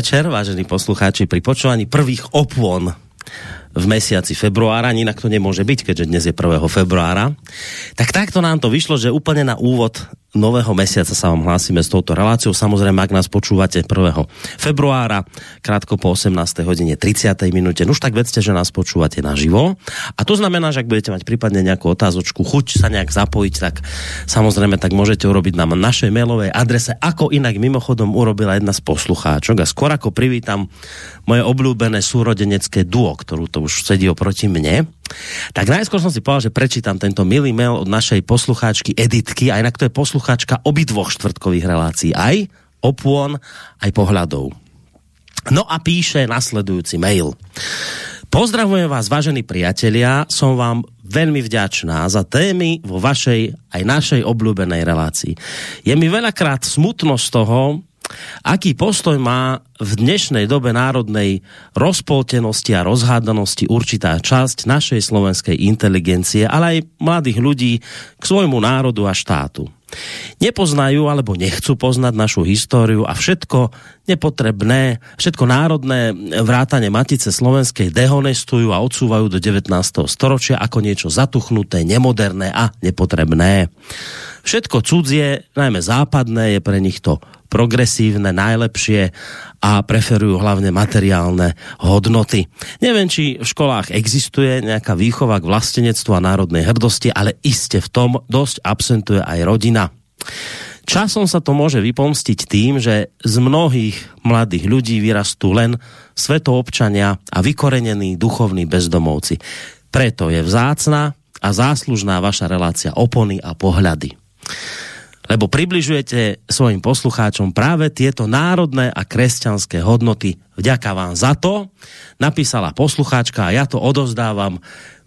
Večer, vážení poslucháči, pri počúvaní prvých opôn v mesiaci februára, inak to nemôže byť, keďže dnes je 1. februára. Tak takto nám to vyšlo, že úplne na úvod nového mesiaca sa vám hlásime s touto reláciou. Samozrejme, ak nás počúvate 1. februára, krátko po 18. hodine 30. minúte, no už tak vedzte, že nás počúvate naživo. A to znamená, že ak budete mať prípadne nejakú otázočku, chuť sa nejak zapojiť, tak samozrejme tak môžete urobiť na našej mailovej adrese, ako inak mimochodom urobila jedna z poslucháčok. A skôr ako privítam moje obľúbené súrodenecké duo, ktorú to už sedí oproti mne, tak najskôr som si povedal, že prečítam tento milý mail od našej poslucháčky Editky, a inak to je poslucháčka obidvoch štvrtkových relácií, aj opôn, aj pohľadov. No a píše nasledujúci mail. Pozdravujem vás, vážení priatelia, som vám veľmi vďačná za témy vo vašej aj našej obľúbenej relácii. Je mi veľakrát smutno z toho, Aký postoj má v dnešnej dobe národnej rozpoltenosti a rozhádanosti určitá časť našej slovenskej inteligencie, ale aj mladých ľudí k svojmu národu a štátu. Nepoznajú alebo nechcú poznať našu históriu a všetko nepotrebné, všetko národné vrátane Matice Slovenskej dehonestujú a odsúvajú do 19. storočia ako niečo zatuchnuté, nemoderné a nepotrebné. Všetko cudzie, najmä západné, je pre nich to progresívne, najlepšie a preferujú hlavne materiálne hodnoty. Neviem, či v školách existuje nejaká výchova k vlastenectvu a národnej hrdosti, ale iste v tom dosť absentuje aj rodina. Časom sa to môže vypomstiť tým, že z mnohých mladých ľudí vyrastú len svetoobčania a vykorenení duchovní bezdomovci. Preto je vzácna a záslužná vaša relácia opony a pohľady lebo približujete svojim poslucháčom práve tieto národné a kresťanské hodnoty. Vďaka vám za to, napísala poslucháčka a ja to odozdávam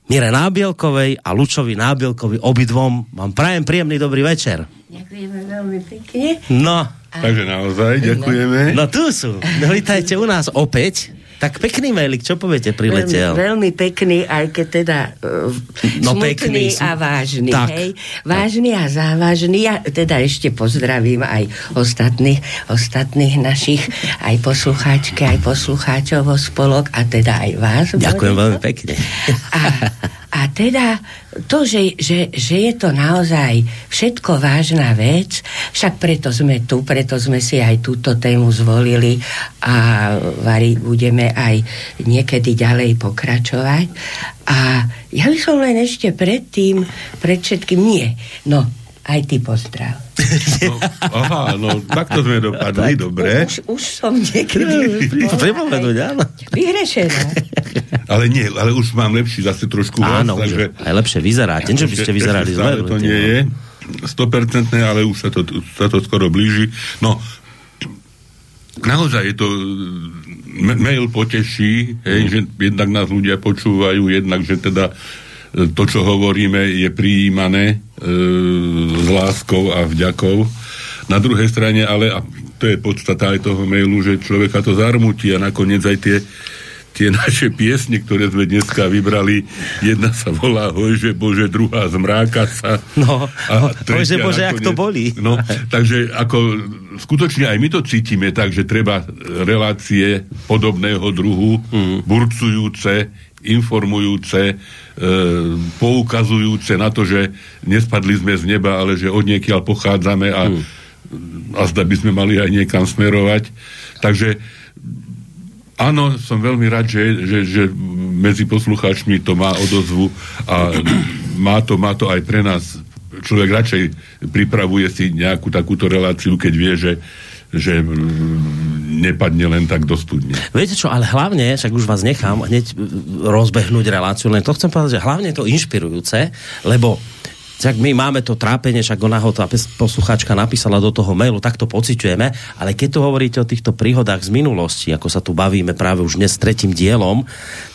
Mire Nábielkovej a Lučovi Nábielkovi obidvom. Vám prajem príjemný dobrý večer. Ďakujeme veľmi pekne. No. A... Takže naozaj ďakujeme. No tu sú. No, vítajte u nás opäť. Tak pekný mailik, čo poviete, priletel? Veľmi, veľmi pekný, aj keď teda uh, no, smutný pekný, a vážny. Tak, hej? Vážny a závažný. Ja teda ešte pozdravím aj ostatných, ostatných našich, aj poslucháčky, aj poslucháčov spolok a teda aj vás. Ďakujem veľmi pekne. A, a teda to, že, že, že je to naozaj všetko vážna vec, však preto sme tu, preto sme si aj túto tému zvolili a vari, budeme aj niekedy ďalej pokračovať. A ja by som len ešte predtým, pred všetkým, nie, no, aj ty pozdrav. No, aha, no takto sme dopadli, dobre. Už, už som niekedy... Pripomenúť, áno. Vyhrešená. Ale nie, ale už mám lepší zase trošku Áno, vás, takže... aj lepšie vyzeráte. Že by ste vyzerali zle. To nie je 100%, ale už sa to, sa to skoro blíži. No, naozaj je to mail poteší, hej, mm. že jednak nás ľudia počúvajú, jednak, že teda to, čo hovoríme, je prijímané e, s láskou a vďakou. Na druhej strane, ale, a to je podstata aj toho mailu, že človeka to zarmutí a nakoniec aj tie tie naše piesne, ktoré sme dneska vybrali, jedna sa volá Hojže Bože, druhá zmráka sa. No, a Hojže Bože, ak to boli. No, takže ako skutočne aj my to cítime tak, že treba relácie podobného druhu, mm. burcujúce, informujúce, e, poukazujúce na to, že nespadli sme z neba, ale že od niekiaľ pochádzame a, hmm. a zda by sme mali aj niekam smerovať. Takže áno, som veľmi rád, že, že, že medzi poslucháčmi to má odozvu a má to, má to aj pre nás. Človek radšej pripravuje si nejakú takúto reláciu, keď vie, že, že nepadne len tak do studne. Viete čo, ale hlavne, však už vás nechám hneď rozbehnúť reláciu, len to chcem povedať, že hlavne je to inšpirujúce, lebo tak my máme to trápenie, však ona ho tá poslucháčka napísala do toho mailu, tak to pociťujeme, ale keď tu hovoríte o týchto príhodách z minulosti, ako sa tu bavíme práve už dnes tretím dielom,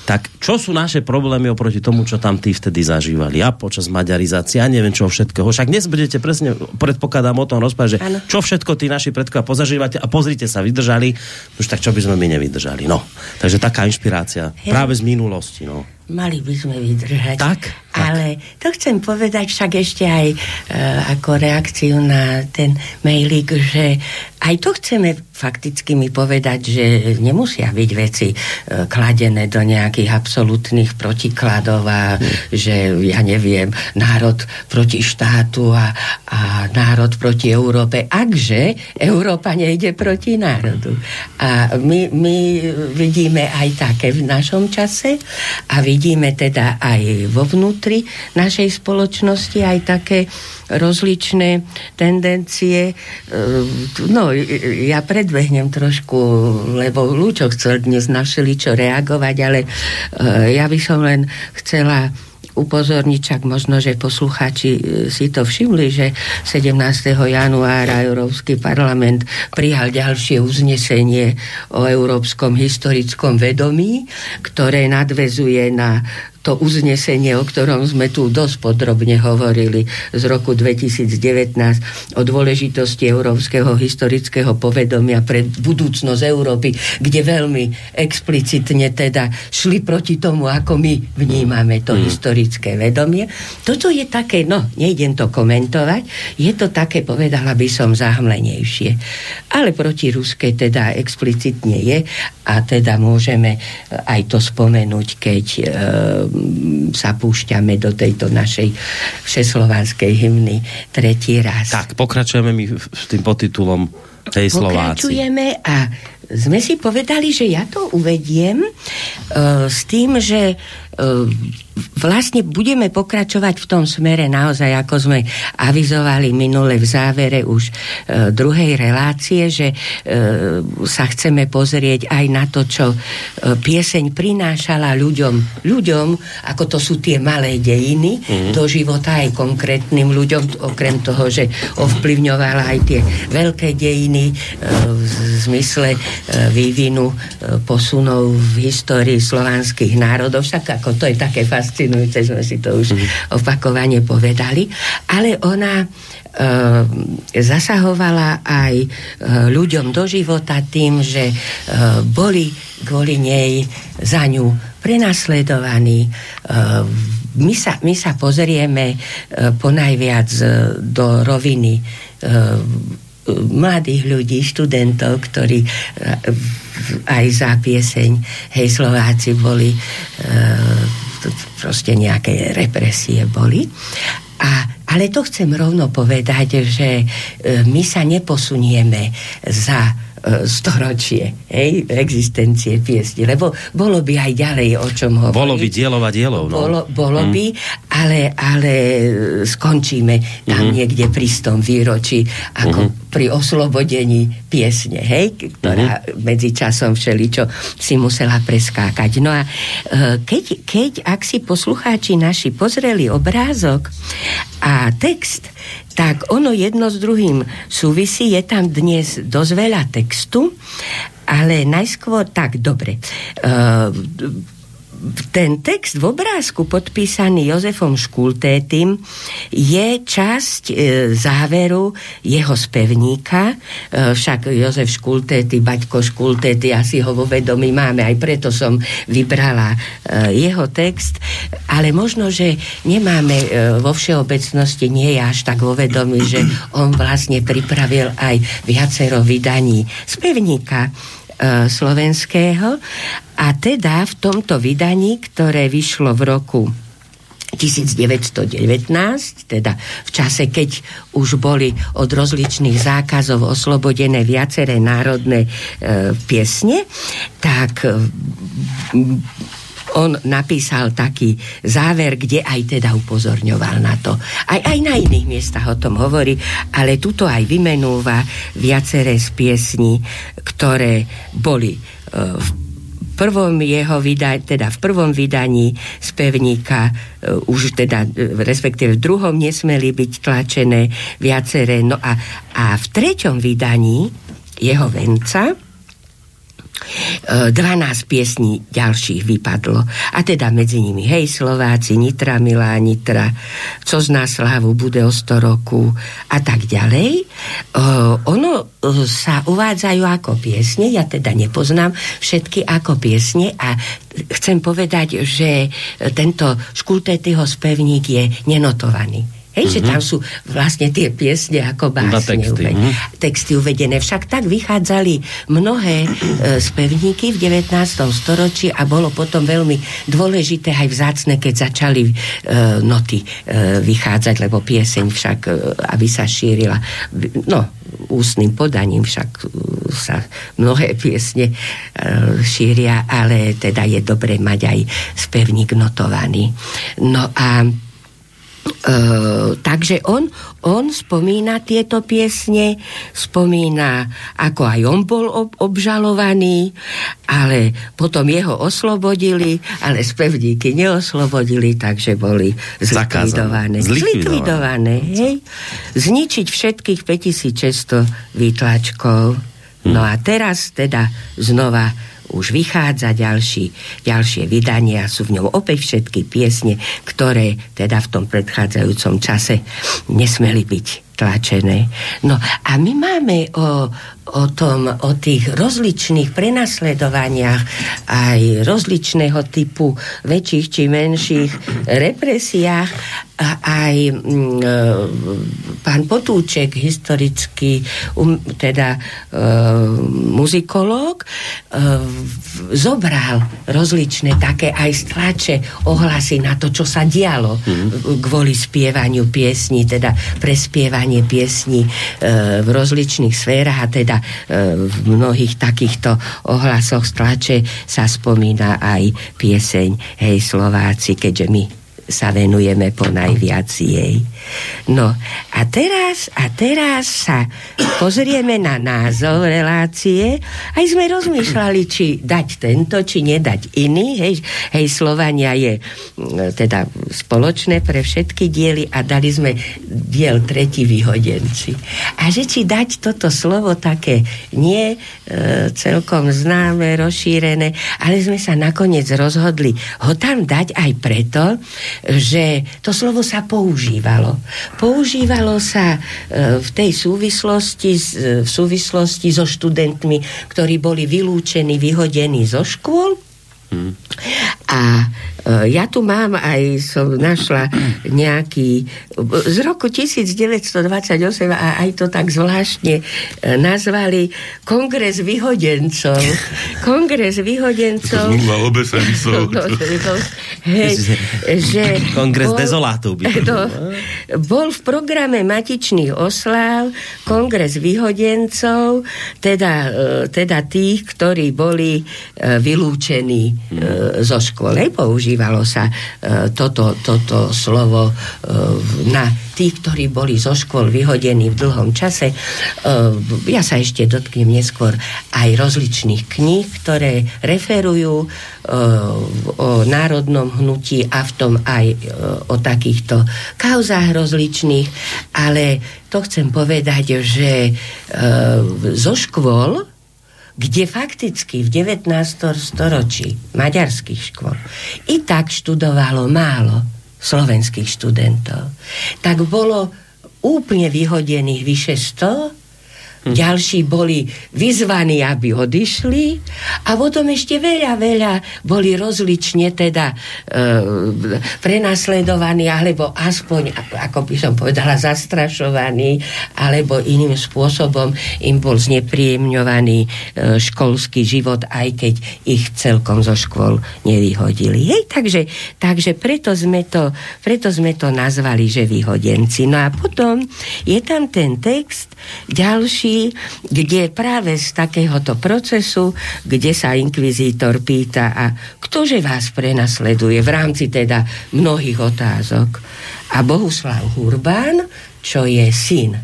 tak čo sú naše problémy oproti tomu, čo tam tí vtedy zažívali? A počas maďarizácie, a neviem čo všetkého. Však dnes budete presne, predpokladám o tom rozprávať, že ano. čo všetko tí naši predkovia pozažívate a pozrite sa, vydržali, už tak čo by sme my nevydržali. No. Takže taká inšpirácia Hej. práve z minulosti. No. Mali by sme vydržať. Tak, Ale to chcem povedať však ešte aj e, ako reakciu na ten mailik, že aj to chceme fakticky mi povedať, že nemusia byť veci e, kladené do nejakých absolútnych protikladov a že, ja neviem, národ proti štátu a, a národ proti Európe. Akže Európa nejde proti národu. A my, my vidíme aj také v našom čase a vidíme teda aj vo vnútri našej spoločnosti aj také rozličné tendencie. E, no, ja predbehnem trošku, lebo Lúčo chcel dnes na čo reagovať, ale e, ja by som len chcela upozorniť, čak možno, že posluchači e, si to všimli, že 17. januára Európsky parlament prijal ďalšie uznesenie o európskom historickom vedomí, ktoré nadvezuje na to uznesenie, o ktorom sme tu dosť podrobne hovorili z roku 2019 o dôležitosti európskeho historického povedomia pre budúcnosť Európy, kde veľmi explicitne teda šli proti tomu, ako my vnímame to mm. historické vedomie. Toto je také, no, nejdem to komentovať, je to také, povedala by som, zahmlenejšie. Ale proti ruskej teda explicitne je a teda môžeme aj to spomenúť, keď e, sa púšťame do tejto našej všeslovanskej hymny tretí raz. Tak, pokračujeme my s tým podtitulom tej Slováci. Pokračujeme a sme si povedali, že ja to uvediem uh, s tým, že vlastne budeme pokračovať v tom smere naozaj, ako sme avizovali minule v závere už e, druhej relácie, že e, sa chceme pozrieť aj na to, čo e, pieseň prinášala ľuďom, ľuďom, ako to sú tie malé dejiny mm. do života aj konkrétnym ľuďom, okrem toho, že ovplyvňovala aj tie veľké dejiny e, v zmysle e, vývinu e, posunov v histórii slovanských národov, však ako to je také fas fascinujúce, sme si to už mm. opakovane povedali, ale ona e, zasahovala aj e, ľuďom do života tým, že e, boli kvôli nej za ňu prenasledovaní. E, my, sa, my sa pozrieme e, ponajviac e, do roviny e, mladých ľudí, študentov, ktorí e, aj za pieseň Hej Slováci boli e, proste nejaké represie boli. A, ale to chcem rovno povedať, že e, my sa neposunieme za storočie hej, existencie piesni, lebo bolo by aj ďalej o čom hovoriť. Bolo by dielov a dielov. No. Bolo, bolo mm. by, ale, ale skončíme tam mm. niekde pri stom výročí, ako mm. pri oslobodení piesne, hej, ktorá mm. medzi časom všeličo si musela preskákať. No a e, keď, keď ak si poslucháči naši pozreli obrázok a text, tak ono jedno s druhým súvisí. Je tam dnes dosť veľa textu, ale najskôr tak, dobre. Uh, ten text v obrázku podpísaný Jozefom Škultétym je časť e, záveru jeho spevníka, e, však Jozef Škultéty, Baťko Škultéty, asi ho vo vedomí máme, aj preto som vybrala e, jeho text, ale možno, že nemáme e, vo všeobecnosti, nie je až tak vo vedomí, že on vlastne pripravil aj viacero vydaní spevníka slovenského. A teda v tomto vydaní, ktoré vyšlo v roku 1919, teda v čase, keď už boli od rozličných zákazov oslobodené viaceré národné e, piesne, tak e, on napísal taký záver, kde aj teda upozorňoval na to. Aj, aj na iných miestach o tom hovorí, ale tuto aj vymenúva viaceré z piesní, ktoré boli e, v prvom jeho vydaní, teda v prvom vydaní spevníka uh, už teda, uh, respektíve v druhom nesmeli byť tlačené viaceré. No a, a v treťom vydaní jeho venca 12 piesní ďalších vypadlo. A teda medzi nimi Hej Slováci, Nitra Milá Nitra, Co z nás slávu bude o 100 roku a tak ďalej. ono sa uvádzajú ako piesne, ja teda nepoznám všetky ako piesne a chcem povedať, že tento škultétyho spevník je nenotovaný Hej, mm-hmm. že mhm. tam sú vlastne tie piesne ako básne texty. Uvedené, mm-hmm. texty uvedené. Však tak vychádzali mnohé e, spevníky v 19. storočí a bolo potom veľmi dôležité aj vzácne, keď začali e, noty e, vychádzať, lebo pieseň však, e, aby sa šírila, no, ústnym podaním však e, sa mnohé piesne e, šíria, ale teda je dobre mať aj spevník notovaný. No a Uh, takže on, on spomína tieto piesne, spomína, ako aj on bol ob, obžalovaný, ale potom jeho oslobodili, ale spevníky neoslobodili, takže boli zlikvidované. Zlikvidované, hej? Zničiť všetkých 5600 výtlačkov. No a teraz teda znova už vychádza ďalší, ďalšie vydania, sú v ňom opäť všetky piesne, ktoré teda v tom predchádzajúcom čase nesmeli byť tlačené. No a my máme o, o tom, o tých rozličných prenasledovaniach aj rozličného typu väčších či menších represiách a aj m, mm, e, pán Potúček, historický um, teda e, muzikológ, e, zobral rozličné také aj stlače ohlasy na to, čo sa dialo mm. kvôli spievaniu piesní, teda prespievanie piesní e, v rozličných sférach a teda e, v mnohých takýchto ohlasoch stlače sa spomína aj pieseň Hej Slováci, keďže my sa venujeme po najviac jej. No a teraz, a teraz sa pozrieme na názov relácie. Aj sme rozmýšľali, či dať tento, či nedať iný. Hej, hej Slovania je teda spoločné pre všetky diely a dali sme diel tretí vyhodenci. A že či dať toto slovo také nie e, celkom známe, rozšírené, ale sme sa nakoniec rozhodli ho tam dať aj preto, že to slovo sa používalo. Používalo sa e, v tej súvislosti, e, v súvislosti so študentmi, ktorí boli vylúčení, vyhodení zo škôl. Hmm. A ja tu mám aj, som našla nejaký z roku 1928 a aj to tak zvláštne eh, nazvali Kongres vyhodencov. Kongres vyhodencov. Zmluva obe sa no, no, hej, že Kongres bol, dezolátov by to no, bol v programe matičných osláv Kongres vyhodencov, teda, eh, teda tých, ktorí boli vylúčení hmm. zo školy. Používali používalo sa e, toto, toto slovo e, na tých, ktorí boli zo škôl vyhodení v dlhom čase. E, ja sa ešte dotknem neskôr aj rozličných kníh, ktoré referujú e, o národnom hnutí a v tom aj e, o takýchto kauzách rozličných, ale to chcem povedať, že e, zo škôl kde fakticky v 19. storočí maďarských škôl i tak študovalo málo slovenských študentov, tak bolo úplne vyhodených vyše 100 Hm. Ďalší boli vyzvaní, aby odišli a potom ešte veľa, veľa boli rozlične teda e, prenasledovaní alebo aspoň, ako by som povedala, zastrašovaní alebo iným spôsobom im bol znepríjemňovaný e, školský život, aj keď ich celkom zo škôl nevyhodili. Hej, takže, takže preto, sme to, preto sme to nazvali, že vyhodenci. No a potom je tam ten text ďalší, rieši, kde práve z takéhoto procesu, kde sa inkvizítor pýta a ktože vás prenasleduje v rámci teda mnohých otázok. A Bohuslav Hurbán, čo je syn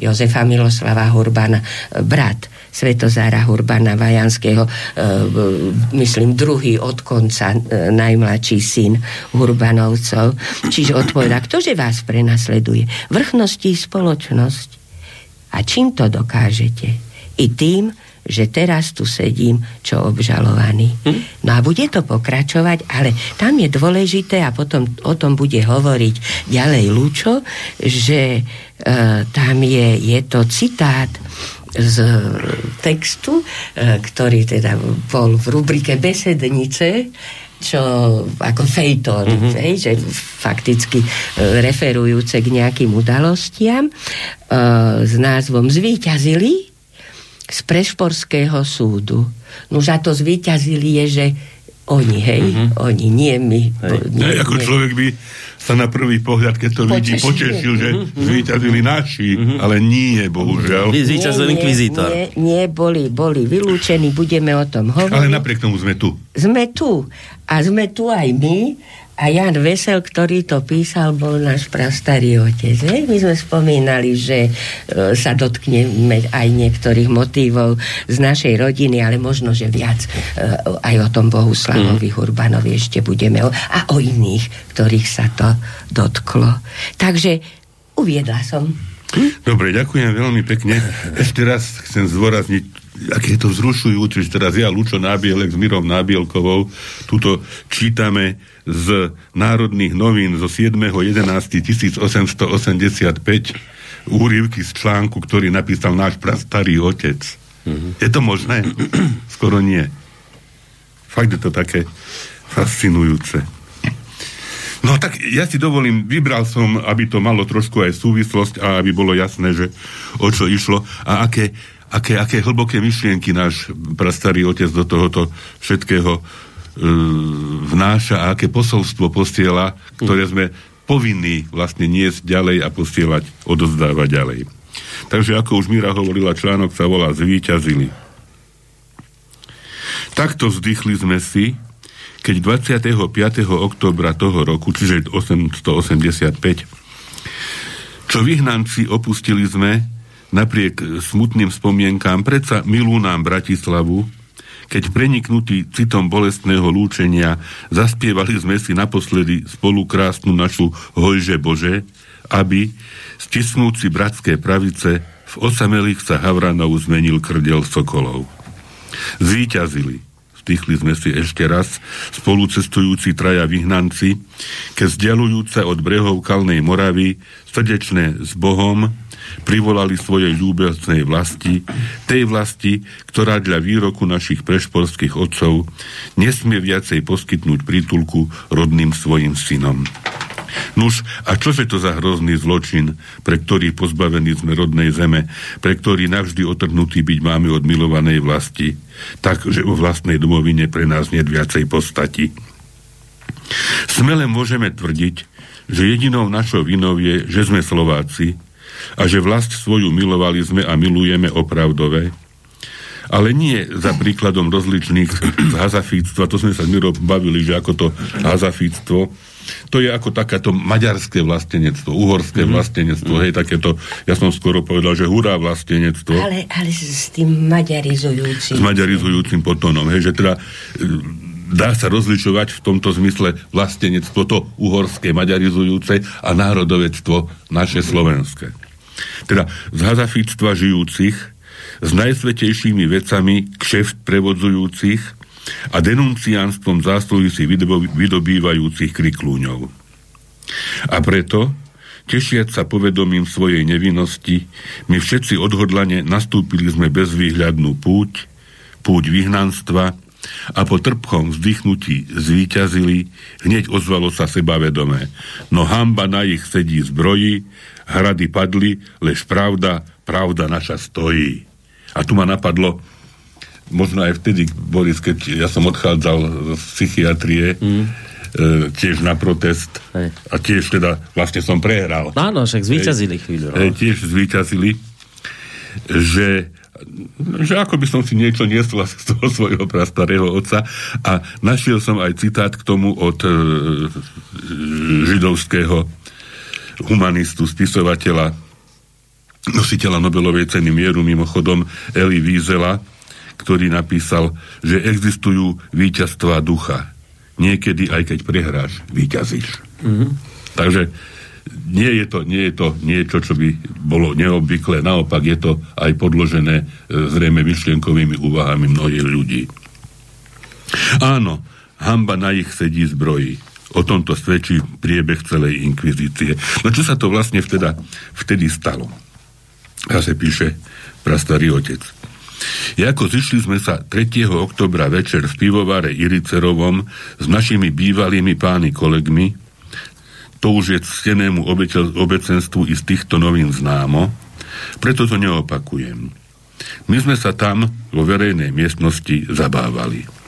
Jozefa Miloslava Hurbána, brat Svetozára Hurbana Vajanského, e, myslím druhý od konca, e, najmladší syn Hurbanovcov. Čiže odpoveda, ktože vás prenasleduje? Vrchnosti spoločnosť. A čím to dokážete? I tým, že teraz tu sedím, čo obžalovaný. Hm? No a bude to pokračovať, ale tam je dôležité, a potom o tom bude hovoriť ďalej Lučo, že e, tam je, je to citát z textu, e, ktorý teda bol v rubrike Besednice čo ako fejton, mm-hmm. hej, že fakticky e, referujúce k nejakým udalostiam e, s názvom Zvíťazili z Prešporského súdu. No za to zvíťazili je, že oni, hej, mm-hmm. oni, nie my. Hej. Nie, ne, ako nie. človek by sa na prvý pohľad, keď to vidí, potešil, že mm-hmm. zvýťazili naši, mm-hmm. ale nie, bohužiaľ. Zvýťazil inkvizítor. Nie, nie, boli, boli vylúčení, budeme o tom hovoriť. Ale napriek tomu sme tu. Sme tu. A sme tu aj my a Jan Vesel, ktorý to písal, bol náš prastarý otec. Hej? My sme spomínali, že e, sa dotkneme aj niektorých motívov z našej rodiny, ale možno, že viac e, aj o tom Bohuslavovi mm. Urbanovi ešte budeme. O, a o iných, ktorých sa to dotklo. Takže uviedla som. Dobre, ďakujem veľmi pekne. Ešte raz chcem zdôrazniť, aké je to vzrušujúce, že teraz ja, Lučo Nábielek s Mirom Nábielkovou, tuto čítame z národných novín zo 7.11.1885 úrivky z článku, ktorý napísal náš prastarý otec. Mm-hmm. Je to možné? Skoro nie. Fakt je to také fascinujúce. No tak ja si dovolím, vybral som, aby to malo trošku aj súvislosť a aby bolo jasné, že o čo išlo a aké, aké, aké hlboké myšlienky náš prastarý otec do tohoto všetkého E, vnáša a aké posolstvo posiela, ktoré sme povinní vlastne niesť ďalej a posielať, odozdávať ďalej. Takže ako už Mira hovorila, článok sa volá Zvíťazili. Takto vzdychli sme si, keď 25. oktobra toho roku, čiže 885, čo vyhnanci opustili sme, napriek smutným spomienkám, predsa milú nám Bratislavu, keď preniknutí citom bolestného lúčenia zaspievali sme si naposledy spolu krásnu našu hojže Bože, aby, stisnúci bratské pravice, v osamelých sa Havranov zmenil krdel sokolov. Zvíťazili. Vdychli sme si ešte raz, spolucestujúci traja vyhnanci, keď vzdialujúce od brehov Kalnej Moravy, srdečné s Bohom, privolali svojej ľúbeznej vlasti, tej vlasti, ktorá dla výroku našich prešporských otcov nesmie viacej poskytnúť prítulku rodným svojim synom. Nuž, a čože to za hrozný zločin, pre ktorý pozbavení sme rodnej zeme, pre ktorý navždy otrhnutý byť máme od milovanej vlasti, tak, že vo vlastnej domovine pre nás nie viacej postati. Smele môžeme tvrdiť, že jedinou našou vinou je, že sme Slováci, a že vlast svoju milovali sme a milujeme opravdové, ale nie za príkladom rozličných z hazafíctva, to sme sa Miro bavili, že ako to hazafíctvo, to je ako takéto maďarské vlastenectvo, uhorské mm-hmm. vlastenectvo, hej, takéto, ja som skoro povedal, že hurá vlastenectvo. Ale, ale s tým maďarizujúcim. S maďarizujúcim potónom, hej, že teda e, dá sa rozlišovať v tomto zmysle vlastenectvo, to uhorské, maďarizujúce a národovectvo naše slovenské teda z hazafictva žijúcich, s najsvetejšími vecami kšeft prevodzujúcich a denunciánstvom zásluhy si vydobývajúcich kriklúňov. A preto, tešiať sa povedomím svojej nevinnosti, my všetci odhodlane nastúpili sme bezvýhľadnú púť, púť vyhnanstva a po trpchom vzdychnutí zvíťazili, hneď ozvalo sa sebavedomé. No hamba na ich sedí zbroji, hrady padli, lež pravda, pravda naša stojí. A tu ma napadlo, možno aj vtedy, Boris, keď ja som odchádzal z psychiatrie, mm. e, tiež na protest Hej. a tiež teda vlastne som prehral. Áno, však zvíťazili chvíľu. No. E, tiež zvíťazili, že že ako by som si niečo niesol z toho svojho prastarého otca a našiel som aj citát k tomu od e, židovského humanistu, spisovateľa, nositeľa Nobelovej ceny mieru, mimochodom Eli Wiesela, ktorý napísal, že existujú víťazstva ducha. Niekedy, aj keď prehráš, víťazíš. Mm-hmm. Takže nie je, to, nie je to niečo, čo by bolo neobvyklé. Naopak je to aj podložené e, zrejme myšlienkovými úvahami mnohých ľudí. Áno, hamba na ich sedí zbrojí. O tomto svedčí priebeh celej inkvizície. No čo sa to vlastne vteda, vtedy stalo? A sa píše prastarý otec. Jako zišli sme sa 3. oktobra večer v pivovare Iricerovom s našimi bývalými pány kolegmi, to už je ctenému obecenstvu i z týchto novín známo, preto to neopakujem. My sme sa tam vo verejnej miestnosti zabávali.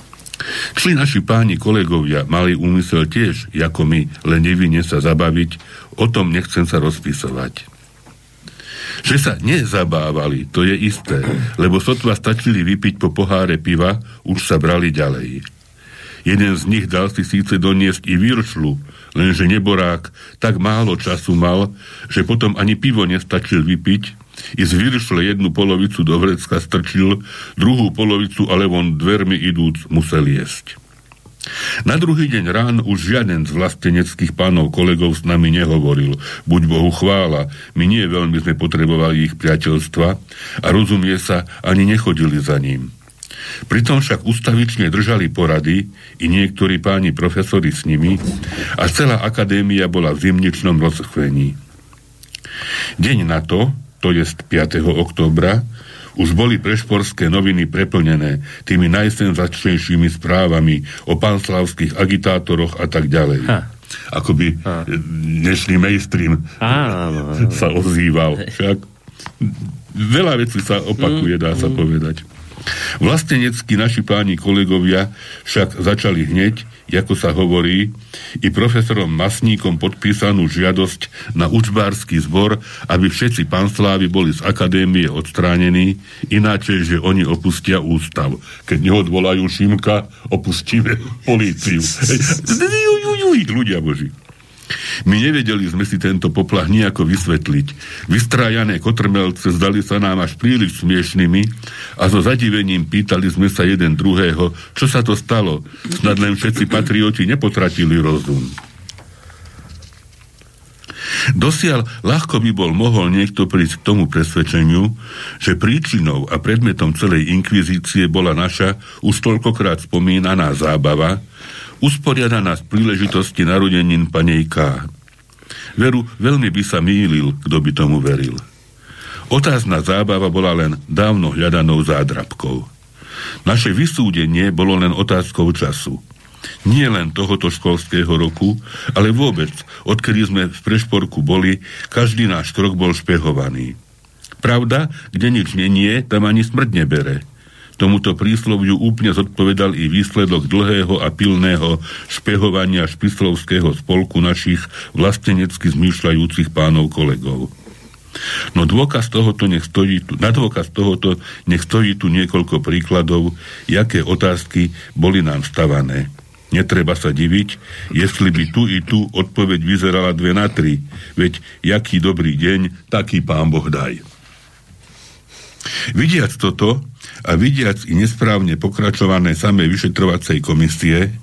Či naši páni kolegovia mali úmysel tiež, ako my, len nevine sa zabaviť, o tom nechcem sa rozpisovať. Že sa nezabávali, to je isté, lebo sotva stačili vypiť po poháre piva, už sa brali ďalej. Jeden z nich dal si síce doniesť i viršlu, lenže neborák tak málo času mal, že potom ani pivo nestačil vypiť, i z viršle jednu polovicu do vrecka strčil, druhú polovicu ale von dvermi idúc musel jesť. Na druhý deň rán už žiaden z vlasteneckých pánov kolegov s nami nehovoril. Buď Bohu chvála, my nie veľmi sme potrebovali ich priateľstva a rozumie sa, ani nechodili za ním. Pritom však ustavične držali porady i niektorí páni profesori s nimi a celá akadémia bola v zimničnom rozchvení. Deň na to, to je 5. októbra, už boli prešporské noviny preplnené tými najsenzačnejšími správami o panslavských agitátoroch a tak ďalej. Ha. Akoby ha. dnešný mainstream ha, no, no. sa ozýval. Však veľa vecí sa opakuje, dá sa mm. povedať. Vlastenecky naši páni kolegovia však začali hneď, ako sa hovorí, i profesorom Masníkom podpísanú žiadosť na učbársky zbor, aby všetci panslávy boli z akadémie odstránení, ináče, že oni opustia ústav. Keď neodvolajú Šimka, opustíme políciu. Ľudia Boží. My nevedeli sme si tento poplach nejako vysvetliť. Vystrájané kotrmelce zdali sa nám až príliš smiešnými a so zadivením pýtali sme sa jeden druhého, čo sa to stalo. Snad len všetci patrioti nepotratili rozum. Dosiaľ ľahko by bol mohol niekto prísť k tomu presvedčeniu, že príčinou a predmetom celej inkvizície bola naša už toľkokrát spomínaná zábava, usporiadaná z príležitosti narodenín panej K. Veru, veľmi by sa mýlil, kto by tomu veril. Otázna zábava bola len dávno hľadanou zádrabkou. Naše vysúdenie bolo len otázkou času. Nie len tohoto školského roku, ale vôbec, odkedy sme v prešporku boli, každý náš krok bol špehovaný. Pravda, kde nič nie, tam ani smrť nebere. Tomuto prísloviu úplne zodpovedal i výsledok dlhého a pilného špehovania špislovského spolku našich vlastenecky zmýšľajúcich pánov kolegov. No dôkaz tohoto nech stojí tu, na dôkaz tohoto nech stojí tu niekoľko príkladov, jaké otázky boli nám stavané. Netreba sa diviť, jestli by tu i tu odpoveď vyzerala dve na tri, veď jaký dobrý deň, taký pán Boh daj. Vidiac toto, a vidiac i nesprávne pokračované samej vyšetrovacej komisie,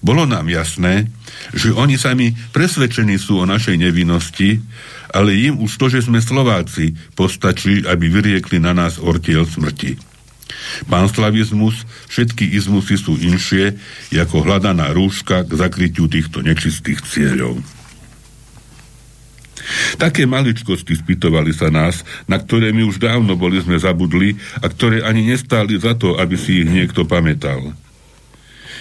bolo nám jasné, že oni sami presvedčení sú o našej nevinnosti, ale im už to, že sme Slováci, postačí, aby vyriekli na nás ortiel smrti. Panslavizmus, všetky izmusy sú inšie, ako hľadaná rúška k zakrytiu týchto nečistých cieľov. Také maličkosti spýtovali sa nás, na ktoré my už dávno boli sme zabudli a ktoré ani nestáli za to, aby si ich niekto pamätal.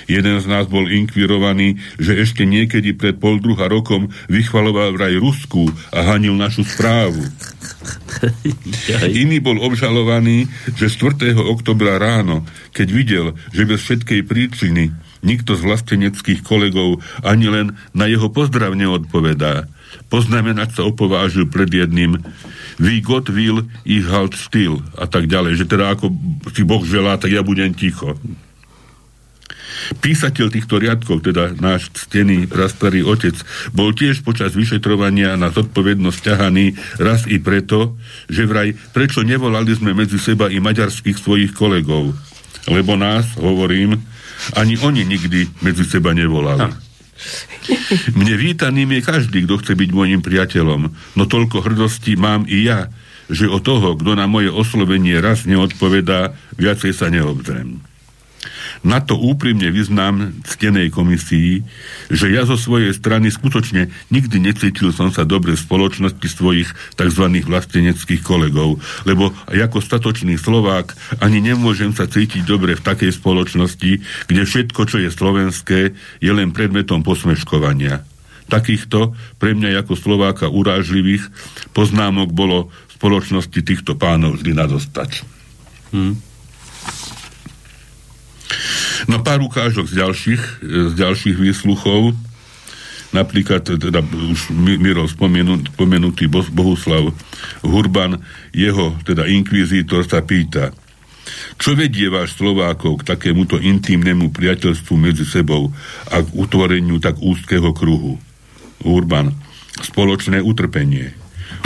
Jeden z nás bol inkvirovaný, že ešte niekedy pred pol druha rokom vychvaloval vraj Rusku a hanil našu správu. Iný bol obžalovaný, že 4. oktobra ráno, keď videl, že bez všetkej príčiny nikto z vlasteneckých kolegov ani len na jeho pozdrav neodpovedá, poznamenať sa opovážil pred jedným Wie Gott will, ich halt still a tak ďalej, že teda ako si Boh želá, tak ja budem ticho. Písateľ týchto riadkov, teda náš ctený prastarý otec, bol tiež počas vyšetrovania na zodpovednosť ťahaný raz i preto, že vraj prečo nevolali sme medzi seba i maďarských svojich kolegov. Lebo nás, hovorím, ani oni nikdy medzi seba nevolali. Ha. Mne vítaným je každý, kto chce byť môjim priateľom, no toľko hrdosti mám i ja, že o toho, kto na moje oslovenie raz neodpovedá, viacej sa neobzrem. Na to úprimne vyznám ctenej komisii, že ja zo svojej strany skutočne nikdy necítil som sa dobre v spoločnosti svojich tzv. vlasteneckých kolegov, lebo ako statočný Slovák ani nemôžem sa cítiť dobre v takej spoločnosti, kde všetko, čo je slovenské, je len predmetom posmeškovania. Takýchto pre mňa ako Slováka urážlivých poznámok bolo v spoločnosti týchto pánov vždy nadostať. Hmm. No pár ukážok z ďalších, z ďalších výsluchov. Napríklad teda už Miro spomenutý Bohuslav Hurban, jeho teda inkvizítor sa pýta, čo vedie váš Slovákov k takémuto intimnému priateľstvu medzi sebou a k utvoreniu tak úzkého kruhu? Urban, spoločné utrpenie.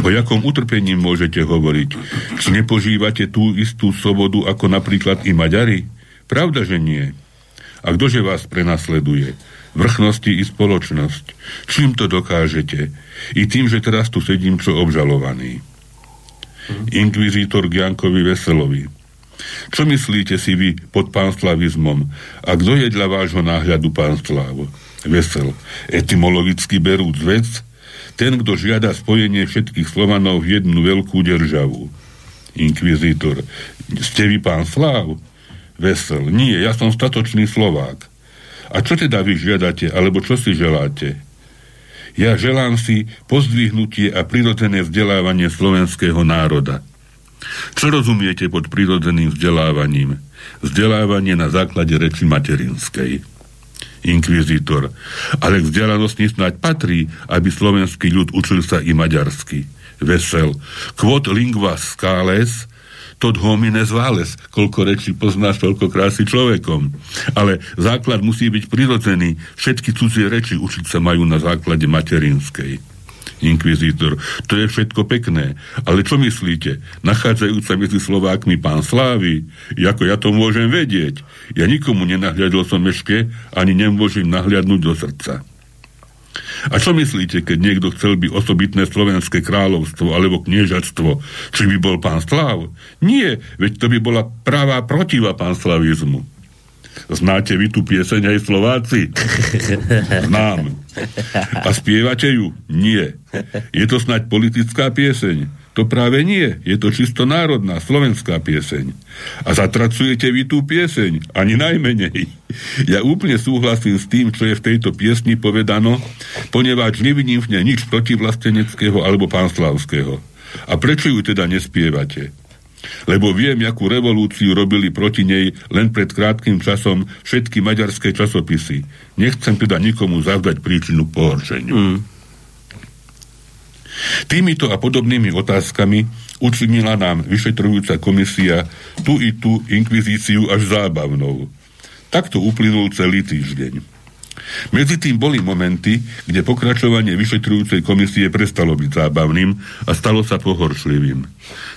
O jakom utrpení môžete hovoriť? Či nepožívate tú istú slobodu ako napríklad i Maďari? Pravda, že nie. A ktože vás prenasleduje? Vrchnosti i spoločnosť. Čím to dokážete? I tým, že teraz tu sedím čo obžalovaný. Inkvizítor Giankovi Veselovi. Čo myslíte si vy pod pánslavizmom? A kto je dla vášho náhľadu pánslav? Vesel. Etymologicky berúc vec, ten, kto žiada spojenie všetkých Slovanov v jednu veľkú državu. Inkvizítor. Ste vy pán Sláv? Vesel. Nie, ja som statočný Slovák. A čo teda vy žiadate, alebo čo si želáte? Ja želám si pozdvihnutie a prirodzené vzdelávanie slovenského národa. Čo rozumiete pod prirodzeným vzdelávaním? Vzdelávanie na základe reči materinskej. Inkvizítor. Ale k vzdelanosti snáď patrí, aby slovenský ľud učil sa i maďarsky. Vesel. Quod lingua scales, tot homines vales, koľko rečí poznáš, toľko krásy človekom. Ale základ musí byť prirodzený. Všetky cudzie reči učiť sa majú na základe materinskej. Inkvizítor. To je všetko pekné. Ale čo myslíte? Nachádzajúca medzi Slovákmi pán Slávy? Ako ja to môžem vedieť? Ja nikomu nenahľadil som meške, ani nemôžem nahliadnúť do srdca. A čo myslíte, keď niekto chcel by osobitné slovenské kráľovstvo alebo kniežatstvo, či by bol pán Slav? Nie, veď to by bola pravá protiva slavizmu. Znáte vy tú pieseň aj Slováci? Znám. A spievate ju? Nie. Je to snať politická pieseň? To práve nie. Je to čisto národná, slovenská pieseň. A zatracujete vy tú pieseň? Ani najmenej. Ja úplne súhlasím s tým, čo je v tejto piesni povedano, poneváč nevidím v nej nič protivlasteneckého alebo pánslavského. A prečo ju teda nespievate? lebo viem, akú revolúciu robili proti nej len pred krátkým časom všetky maďarské časopisy. Nechcem teda nikomu zavdať príčinu pohoršeniu. Mm. Týmito a podobnými otázkami učinila nám vyšetrujúca komisia tu i tú inkvizíciu až zábavnou. Takto uplynul celý týždeň. Medzi tým boli momenty, kde pokračovanie vyšetrujúcej komisie prestalo byť zábavným a stalo sa pohoršlivým.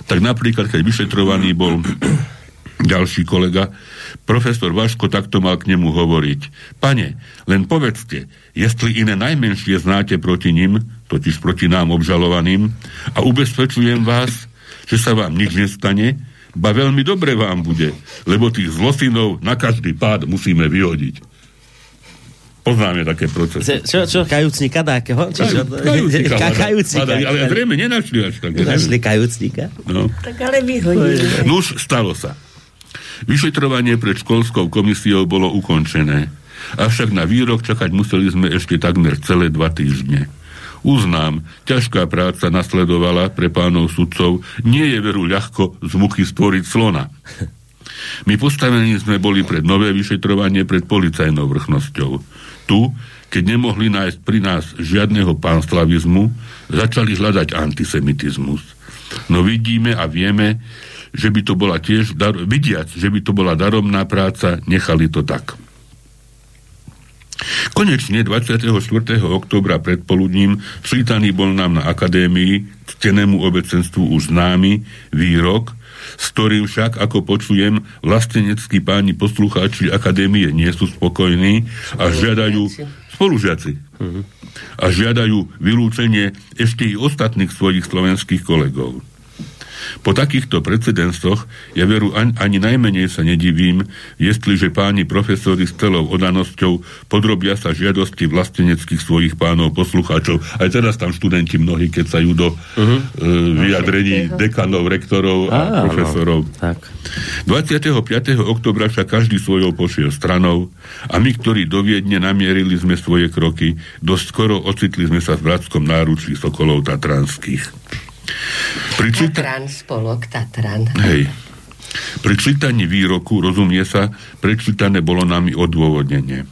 Tak napríklad, keď vyšetrovaný bol ďalší kolega, profesor Vaško takto mal k nemu hovoriť. Pane, len povedzte, jestli iné najmenšie znáte proti ním, totiž proti nám obžalovaným, a ubezpečujem vás, že sa vám nič nestane, ba veľmi dobre vám bude, lebo tých zlosinov na každý pád musíme vyhodiť. Poznáme také procesy. Čo, čo, kajúcnika dákeho? Čo, čo, kajúcnika. Ka, kajúcnika. Ale, ale zrejme nenašli až tak. Nenašli kajúcnika? No. Tak ale vyhodili. No už stalo sa. Vyšetrovanie pred školskou komisiou bolo ukončené. Avšak na výrok čakať museli sme ešte takmer celé dva týždne. Uznám, ťažká práca nasledovala pre pánov sudcov, nie je veru ľahko z muchy stvoriť slona. My postavení sme boli pred nové vyšetrovanie pred policajnou vrchnosťou tu, keď nemohli nájsť pri nás žiadneho pánslavizmu, začali hľadať antisemitizmus. No vidíme a vieme, že by to bola tiež, dar, vidiac, že by to bola daromná práca, nechali to tak. Konečne 24. oktobra predpoludním čítaný bol nám na akadémii ctenému obecenstvu už známy výrok, s ktorým však, ako počujem, vlasteneckí páni poslucháči akadémie nie sú spokojní a žiadajú spolužiaci a žiadajú vylúčenie ešte i ostatných svojich slovenských kolegov. Po takýchto precedenstoch ja veru ani, ani najmenej sa nedivím, jestliže páni profesori s celou odanosťou podrobia sa žiadosti vlasteneckých svojich pánov poslucháčov. Aj teraz tam študenti mnohí kecajú do uh-huh. uh, vyjadrení dekanov, rektorov a, a profesorov. No, tak. 25. oktobra však každý svojou pošiel stranou a my, ktorí do Viedne namierili sme svoje kroky, dosť skoro ocitli sme sa v bratskom náručí Sokolov Tatranských. Pri čita... Tatran, spolok Tatran. Hej. Pri čítaní výroku, rozumie sa, prečítané bolo nami odôvodnenie.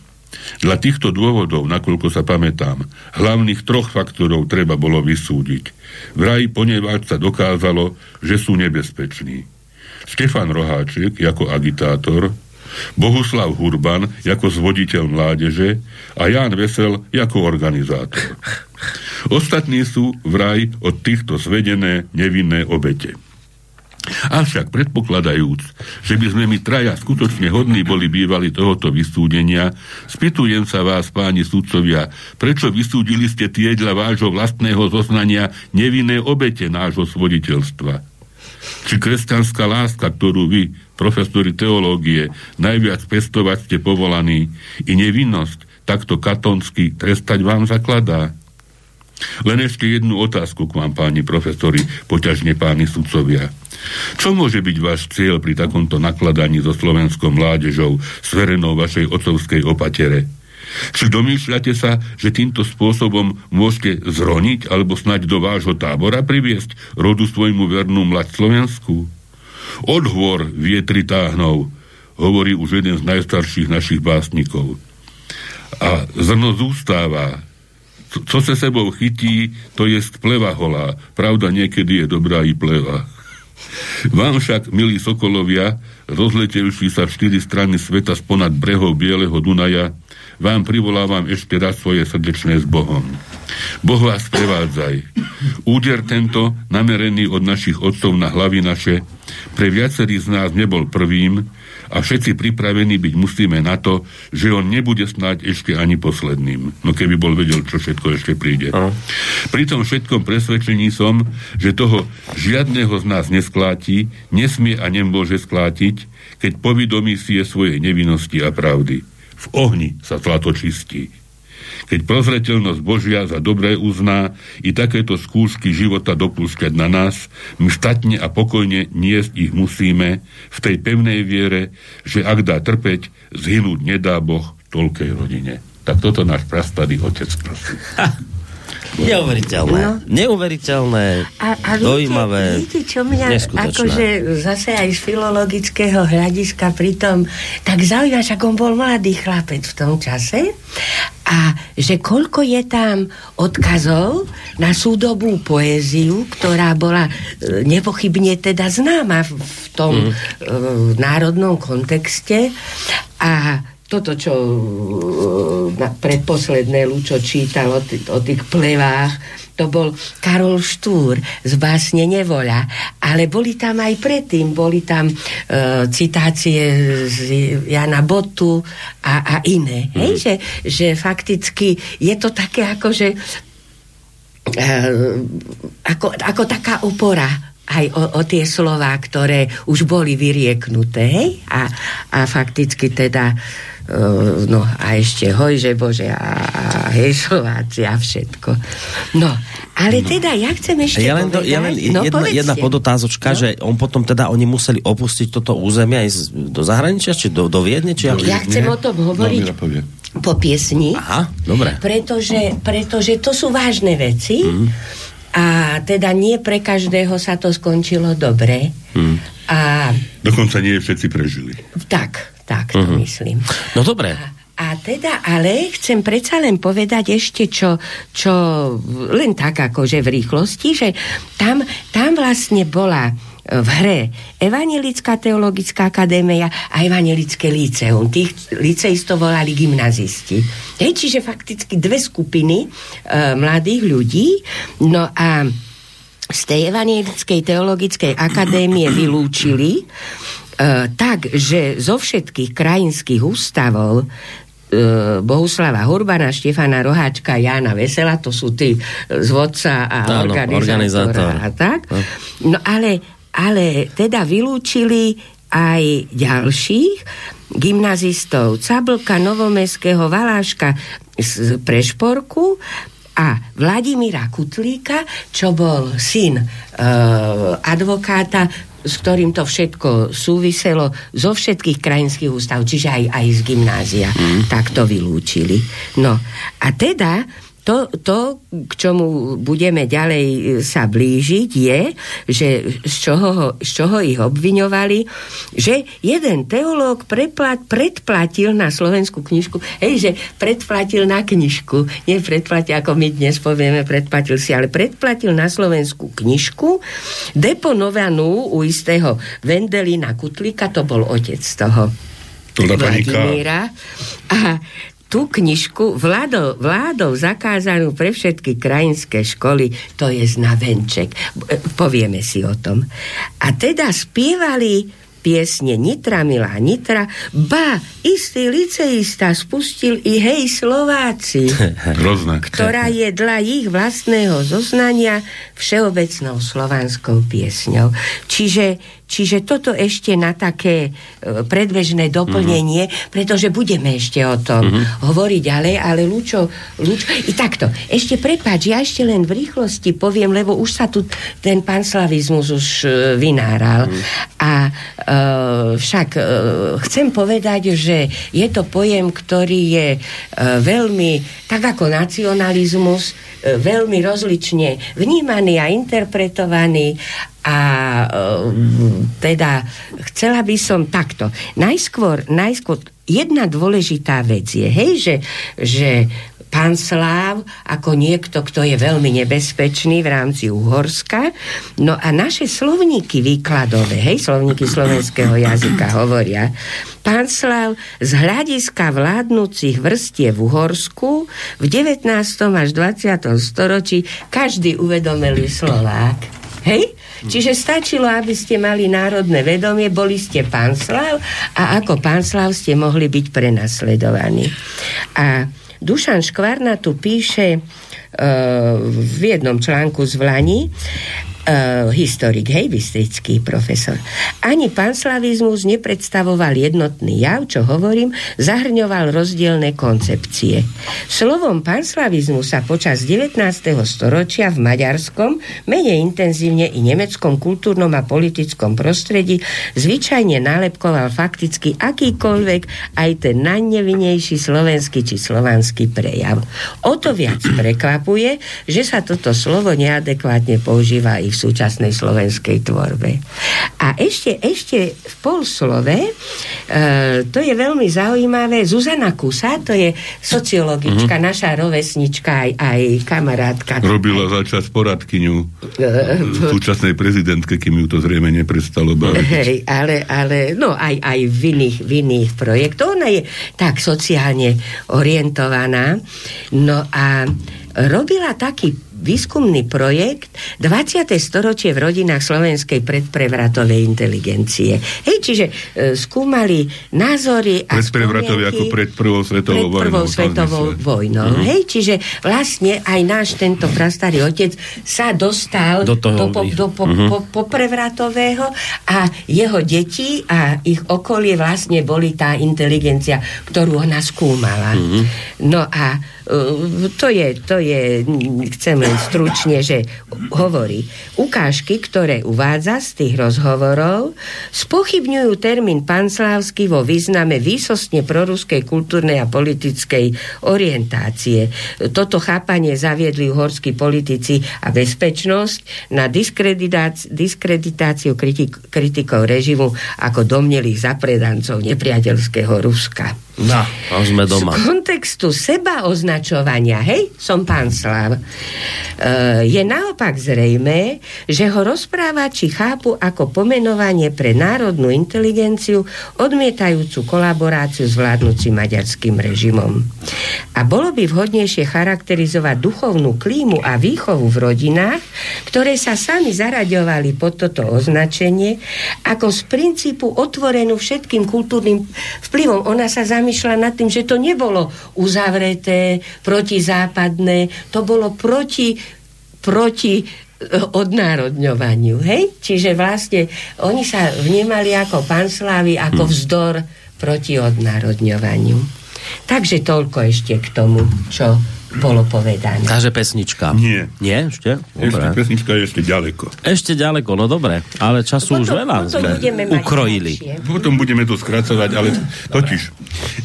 Dla týchto dôvodov, nakoľko sa pamätám, hlavných troch faktorov treba bolo vysúdiť. Vraj poneváč sa dokázalo, že sú nebezpeční. Stefan Roháček ako agitátor, Bohuslav Hurban ako zvoditeľ mládeže a Ján Vesel ako organizátor. Ostatní sú vraj od týchto zvedené nevinné obete. Avšak predpokladajúc, že by sme my traja skutočne hodní boli bývali tohoto vysúdenia, spýtujem sa vás, páni sudcovia, prečo vysúdili ste tieďla vášho vlastného zoznania nevinné obete nášho svoditeľstva? Či kresťanská láska, ktorú vy, profesori teológie, najviac pestovať ste povolaní, i nevinnosť takto katonsky trestať vám zakladá? Len ešte jednu otázku k vám, páni profesori, poťažne páni sudcovia. Čo môže byť váš cieľ pri takomto nakladaní so slovenskou mládežou, sverenou vašej otcovskej opatere? Či domýšľate sa, že týmto spôsobom môžete zroniť alebo snať do vášho tábora priviesť rodu svojmu vernú mlad Slovensku? Odhôr vietri táhnov, hovorí už jeden z najstarších našich básnikov. A zrno zústáva, co se sebou chytí, to je pleva holá. Pravda niekedy je dobrá i pleva. Vám však, milí sokolovia, rozletevši sa v štyri strany sveta sponad brehov Bieleho Dunaja, vám privolávam ešte raz svoje srdečné s Bohom. Boh vás prevádzaj. Úder tento, namerený od našich otcov na hlavy naše, pre viacerých z nás nebol prvým, a všetci pripravení byť musíme na to, že on nebude snáď ešte ani posledným. No keby bol vedel, čo všetko ešte príde. Uh. Pri tom všetkom presvedčení som, že toho žiadneho z nás neskláti, nesmie a nemôže sklátiť, keď povidomí si je svojej nevinnosti a pravdy. V ohni sa zlato čistí. Keď prozreteľnosť Božia za dobré uzná i takéto skúšky života dopúšťať na nás, my statne a pokojne niesť ich musíme v tej pevnej viere, že ak dá trpeť, zhynúť nedá Boh toľkej rodine. Tak toto náš prastarý otec prosím. Neuveriteľné. No. Neuveriteľné, a, a dojímavé, viete, čo mňa akože zase aj z filologického hľadiska pritom tak zaujíma, že on bol mladý chlapec v tom čase a že koľko je tam odkazov na súdobú poéziu, ktorá bola e, nepochybne teda známa v tom mm. národnom kontexte a toto, čo uh, predposledné Lučo čítal o, t- o tých plevách, to bol Karol Štúr z básne Nevoľa. Ale boli tam aj predtým, boli tam uh, citácie z Jana Botu a, a iné. Mm. Hej, že, že fakticky je to také ako, že uh, ako, ako taká opora aj o, o tie slova, ktoré už boli vyrieknuté, hej? A, a fakticky teda Uh, no a ešte hojže Bože a, a hej Slováci a všetko. No, ale no. teda ja chcem ešte ja len, povedať, ja len no, jedna, jedna podotázočka, no? že on potom teda oni museli opustiť toto územie aj do zahraničia, či do, do Viedne? Či do ja chcem o tom hovoriť po piesni. Aha, dobre. Pretože, pretože to sú vážne veci. Mm. A teda nie pre každého sa to skončilo dobre. Mm. A... Dokonca nie všetci prežili. Tak, tak to uh-huh. myslím. No dobre. A, teda, ale chcem predsa len povedať ešte, čo, čo len tak akože v rýchlosti, že tam, tam vlastne bola v hre Evangelická teologická akadémia a Evangelické líceum. Tých liceistov volali gymnazisti. Hej, čiže fakticky dve skupiny e, mladých ľudí. No a z tej Evangelickej teologickej akadémie vylúčili E, tak, že zo všetkých krajinských ústavov e, Bohuslava Hurbana, Štefana Roháčka, Jána Vesela, to sú tí zvodca a Áno, organizátora. A tak. No. no ale ale teda vylúčili aj ďalších gymnazistov Cablka, Novomestského, Valáška z Prešporku a Vladimíra Kutlíka, čo bol syn e, advokáta, s ktorým to všetko súviselo zo všetkých krajinských ústav, čiže aj, aj z gymnázia. Mm. Tak to vylúčili. No a teda to, to, k čomu budeme ďalej e, sa blížiť, je, že z čoho, z čoho ich obviňovali, že jeden teológ preplat, predplatil na slovenskú knižku, hej, že predplatil na knižku, nie predplatil, ako my dnes povieme, predplatil si, ale predplatil na slovenskú knižku, deponovanú u istého Vendelina Kutlika, to bol otec toho Vladimíra. A tú knižku vládou, vládou zakázanú pre všetky krajinské školy, to je znavenček. Povieme si o tom. A teda spievali piesne Nitra, milá Nitra, ba, istý liceista spustil i Hej Slováci, ktorá je dla ich vlastného zoznania všeobecnou slovanskou piesňou. Čiže Čiže toto ešte na také e, predbežné doplnenie, mm-hmm. pretože budeme ešte o tom mm-hmm. hovoriť ďalej, ale Lučo, Lučo, i takto, ešte prepáč, ja ešte len v rýchlosti poviem, lebo už sa tu ten panslavizmus už uh, vynáral. Mm. A uh, však uh, chcem povedať, že je to pojem, ktorý je uh, veľmi, tak ako nacionalizmus, uh, veľmi rozlične vnímaný a interpretovaný a e, teda chcela by som takto. Najskôr, najskôr jedna dôležitá vec je, hej, že, že pán Sláv ako niekto, kto je veľmi nebezpečný v rámci Uhorska. No a naše slovníky výkladové, hej, slovníky slovenského jazyka hovoria, pán Slav z hľadiska vládnúcich vrstie v Uhorsku v 19. až 20. storočí každý uvedomelý Slovák. Hej? Čiže stačilo, aby ste mali národné vedomie, boli ste pánslav a ako pánslav ste mohli byť prenasledovaní. A Dušan Škvarna tu píše uh, v jednom článku z Vlani, uh, historik, hej, bystrický profesor. Ani panslavizmus nepredstavoval jednotný jav, čo hovorím, zahrňoval rozdielne koncepcie. Slovom panslavizmu sa počas 19. storočia v maďarskom, menej intenzívne i nemeckom kultúrnom a politickom prostredí zvyčajne nálepkoval fakticky akýkoľvek aj ten najnevinejší slovenský či slovanský prejav. O to viac prekvapuje, že sa toto slovo neadekvátne používa i v súčasnej slovenskej tvorbe. A ešte, ešte v polslove, e, to je veľmi zaujímavé, Zuzana Kusa, to je sociologička, mm-hmm. naša rovesnička aj, aj kamarátka. Robila za čas poradkyňu e, súčasnej prezidentke, kým ju to zrejme neprestalo baviť. Hej, ale, ale no aj, aj v iných, v iných projektoch. Ona je tak sociálne orientovaná. No a robila taký výskumný projekt 20. storočie v rodinách slovenskej predprevratovej inteligencie. Hej, čiže e, skúmali názory a Predprevratové ako pred prvou svetovou pred prvou vojnou. svetovou vojnou. Mm. Hej, čiže vlastne aj náš tento prastarý otec sa dostal do, toho, do, po, do po, mm-hmm. po, po prevratového a jeho deti a ich okolie vlastne boli tá inteligencia, ktorú ona skúmala. Mm-hmm. No a to je, to je, chcem len stručne, že hovorí, ukážky, ktoré uvádza z tých rozhovorov, spochybňujú termín panslávsky vo význame výsostne proruskej kultúrnej a politickej orientácie. Toto chápanie zaviedli uhorskí politici a bezpečnosť na diskreditáciu kritik, kritikov režimu ako domnelých zapredancov nepriateľského Ruska. No, sme doma. Z kontextu seba označovania, hej, som pán Slav, e, je naopak zrejme, že ho rozprávači chápu ako pomenovanie pre národnú inteligenciu odmietajúcu kolaboráciu s vládnúcim maďarským režimom. A bolo by vhodnejšie charakterizovať duchovnú klímu a výchovu v rodinách, ktoré sa sami zaraďovali pod toto označenie, ako z princípu otvorenú všetkým kultúrnym vplyvom. Ona sa zamýšľa zamýšľa nad tým, že to nebolo uzavreté, protizápadné, to bolo proti, proti odnárodňovaniu, hej? Čiže vlastne oni sa vnímali ako panslávy, ako hmm. vzdor proti odnárodňovaniu. Takže toľko ešte k tomu, čo bolo povedané. Takže pesnička. Nie. Nie, ešte? Dobre. Ešte pesnička je ešte ďaleko. Ešte ďaleko, no dobre. Ale času potom, už veľa sme ukrojili. Potom budeme to skracovať, ale totiž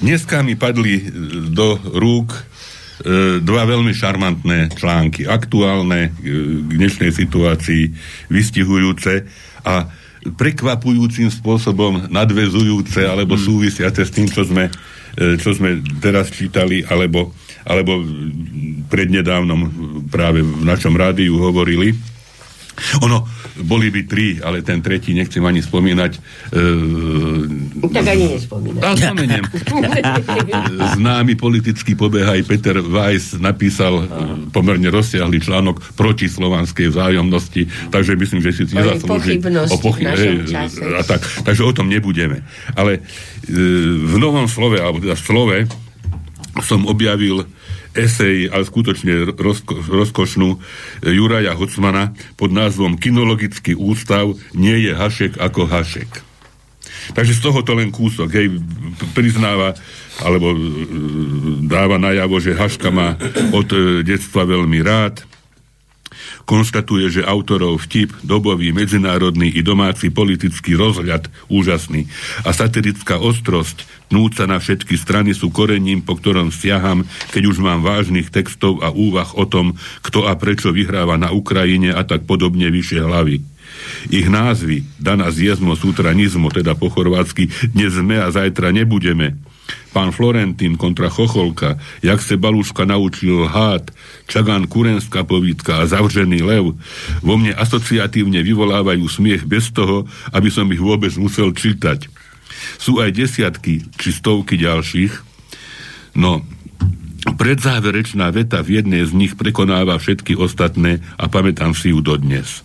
dneska mi padli do rúk e, dva veľmi šarmantné články, aktuálne e, k dnešnej situácii, vystihujúce a prekvapujúcim spôsobom nadvezujúce alebo hmm. súvisiace s tým, čo sme, e, čo sme teraz čítali, alebo alebo prednedávnom práve v našom rádiu hovorili. Ono, boli by tri, ale ten tretí nechcem ani spomínať. E, tak ani spomeniem. Známy politický pobehaj Peter Weiss napísal e, pomerne rozsiahly článok proti slovanskej vzájomnosti, takže myslím, že si nezaslúži o pochyb- a tak. Takže o tom nebudeme. Ale e, v novom slove, alebo teda v slove, som objavil esej, ale skutočne rozko, rozkošnú e, Juraja Hocmana pod názvom Kinologický ústav nie je Hašek ako Hašek. Takže z tohoto len kúsok, hej, priznáva alebo e, dáva najavo, že Haška má od e, detstva veľmi rád, konštatuje, že autorov vtip, dobový, medzinárodný i domáci politický rozhľad úžasný a satirická ostrosť Núca na všetky strany sú korením, po ktorom siaham, keď už mám vážnych textov a úvah o tom, kto a prečo vyhráva na Ukrajine a tak podobne vyššie hlavy. Ich názvy, Dana zjezmo, sutranizmo, teda po chorvátsky, dnes sme a zajtra nebudeme. Pán Florentín kontra Chocholka, jak se Balúška naučil hát, Čagán Kurenská povídka a Zavřený lev, vo mne asociatívne vyvolávajú smiech bez toho, aby som ich vôbec musel čítať. Sú aj desiatky či stovky ďalších. No, predzáverečná veta v jednej z nich prekonáva všetky ostatné a pamätám si ju dodnes.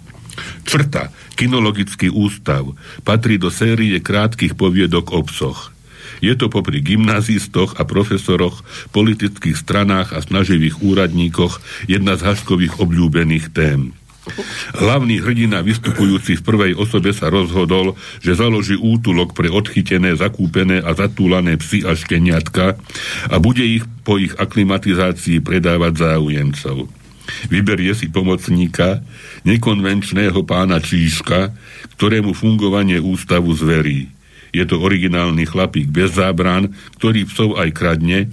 Črta, kinologický ústav, patrí do série krátkých poviedok o psoch. Je to popri gymnazistoch a profesoroch, politických stranách a snaživých úradníkoch jedna z Haškových obľúbených tém. Hlavný hrdina vystupujúci v prvej osobe sa rozhodol, že založí útulok pre odchytené, zakúpené a zatúlané psy a šteniatka a bude ich po ich aklimatizácii predávať záujemcov. Vyberie si pomocníka, nekonvenčného pána Číška, ktorému fungovanie ústavu zverí. Je to originálny chlapík bez zábran, ktorý psov aj kradne,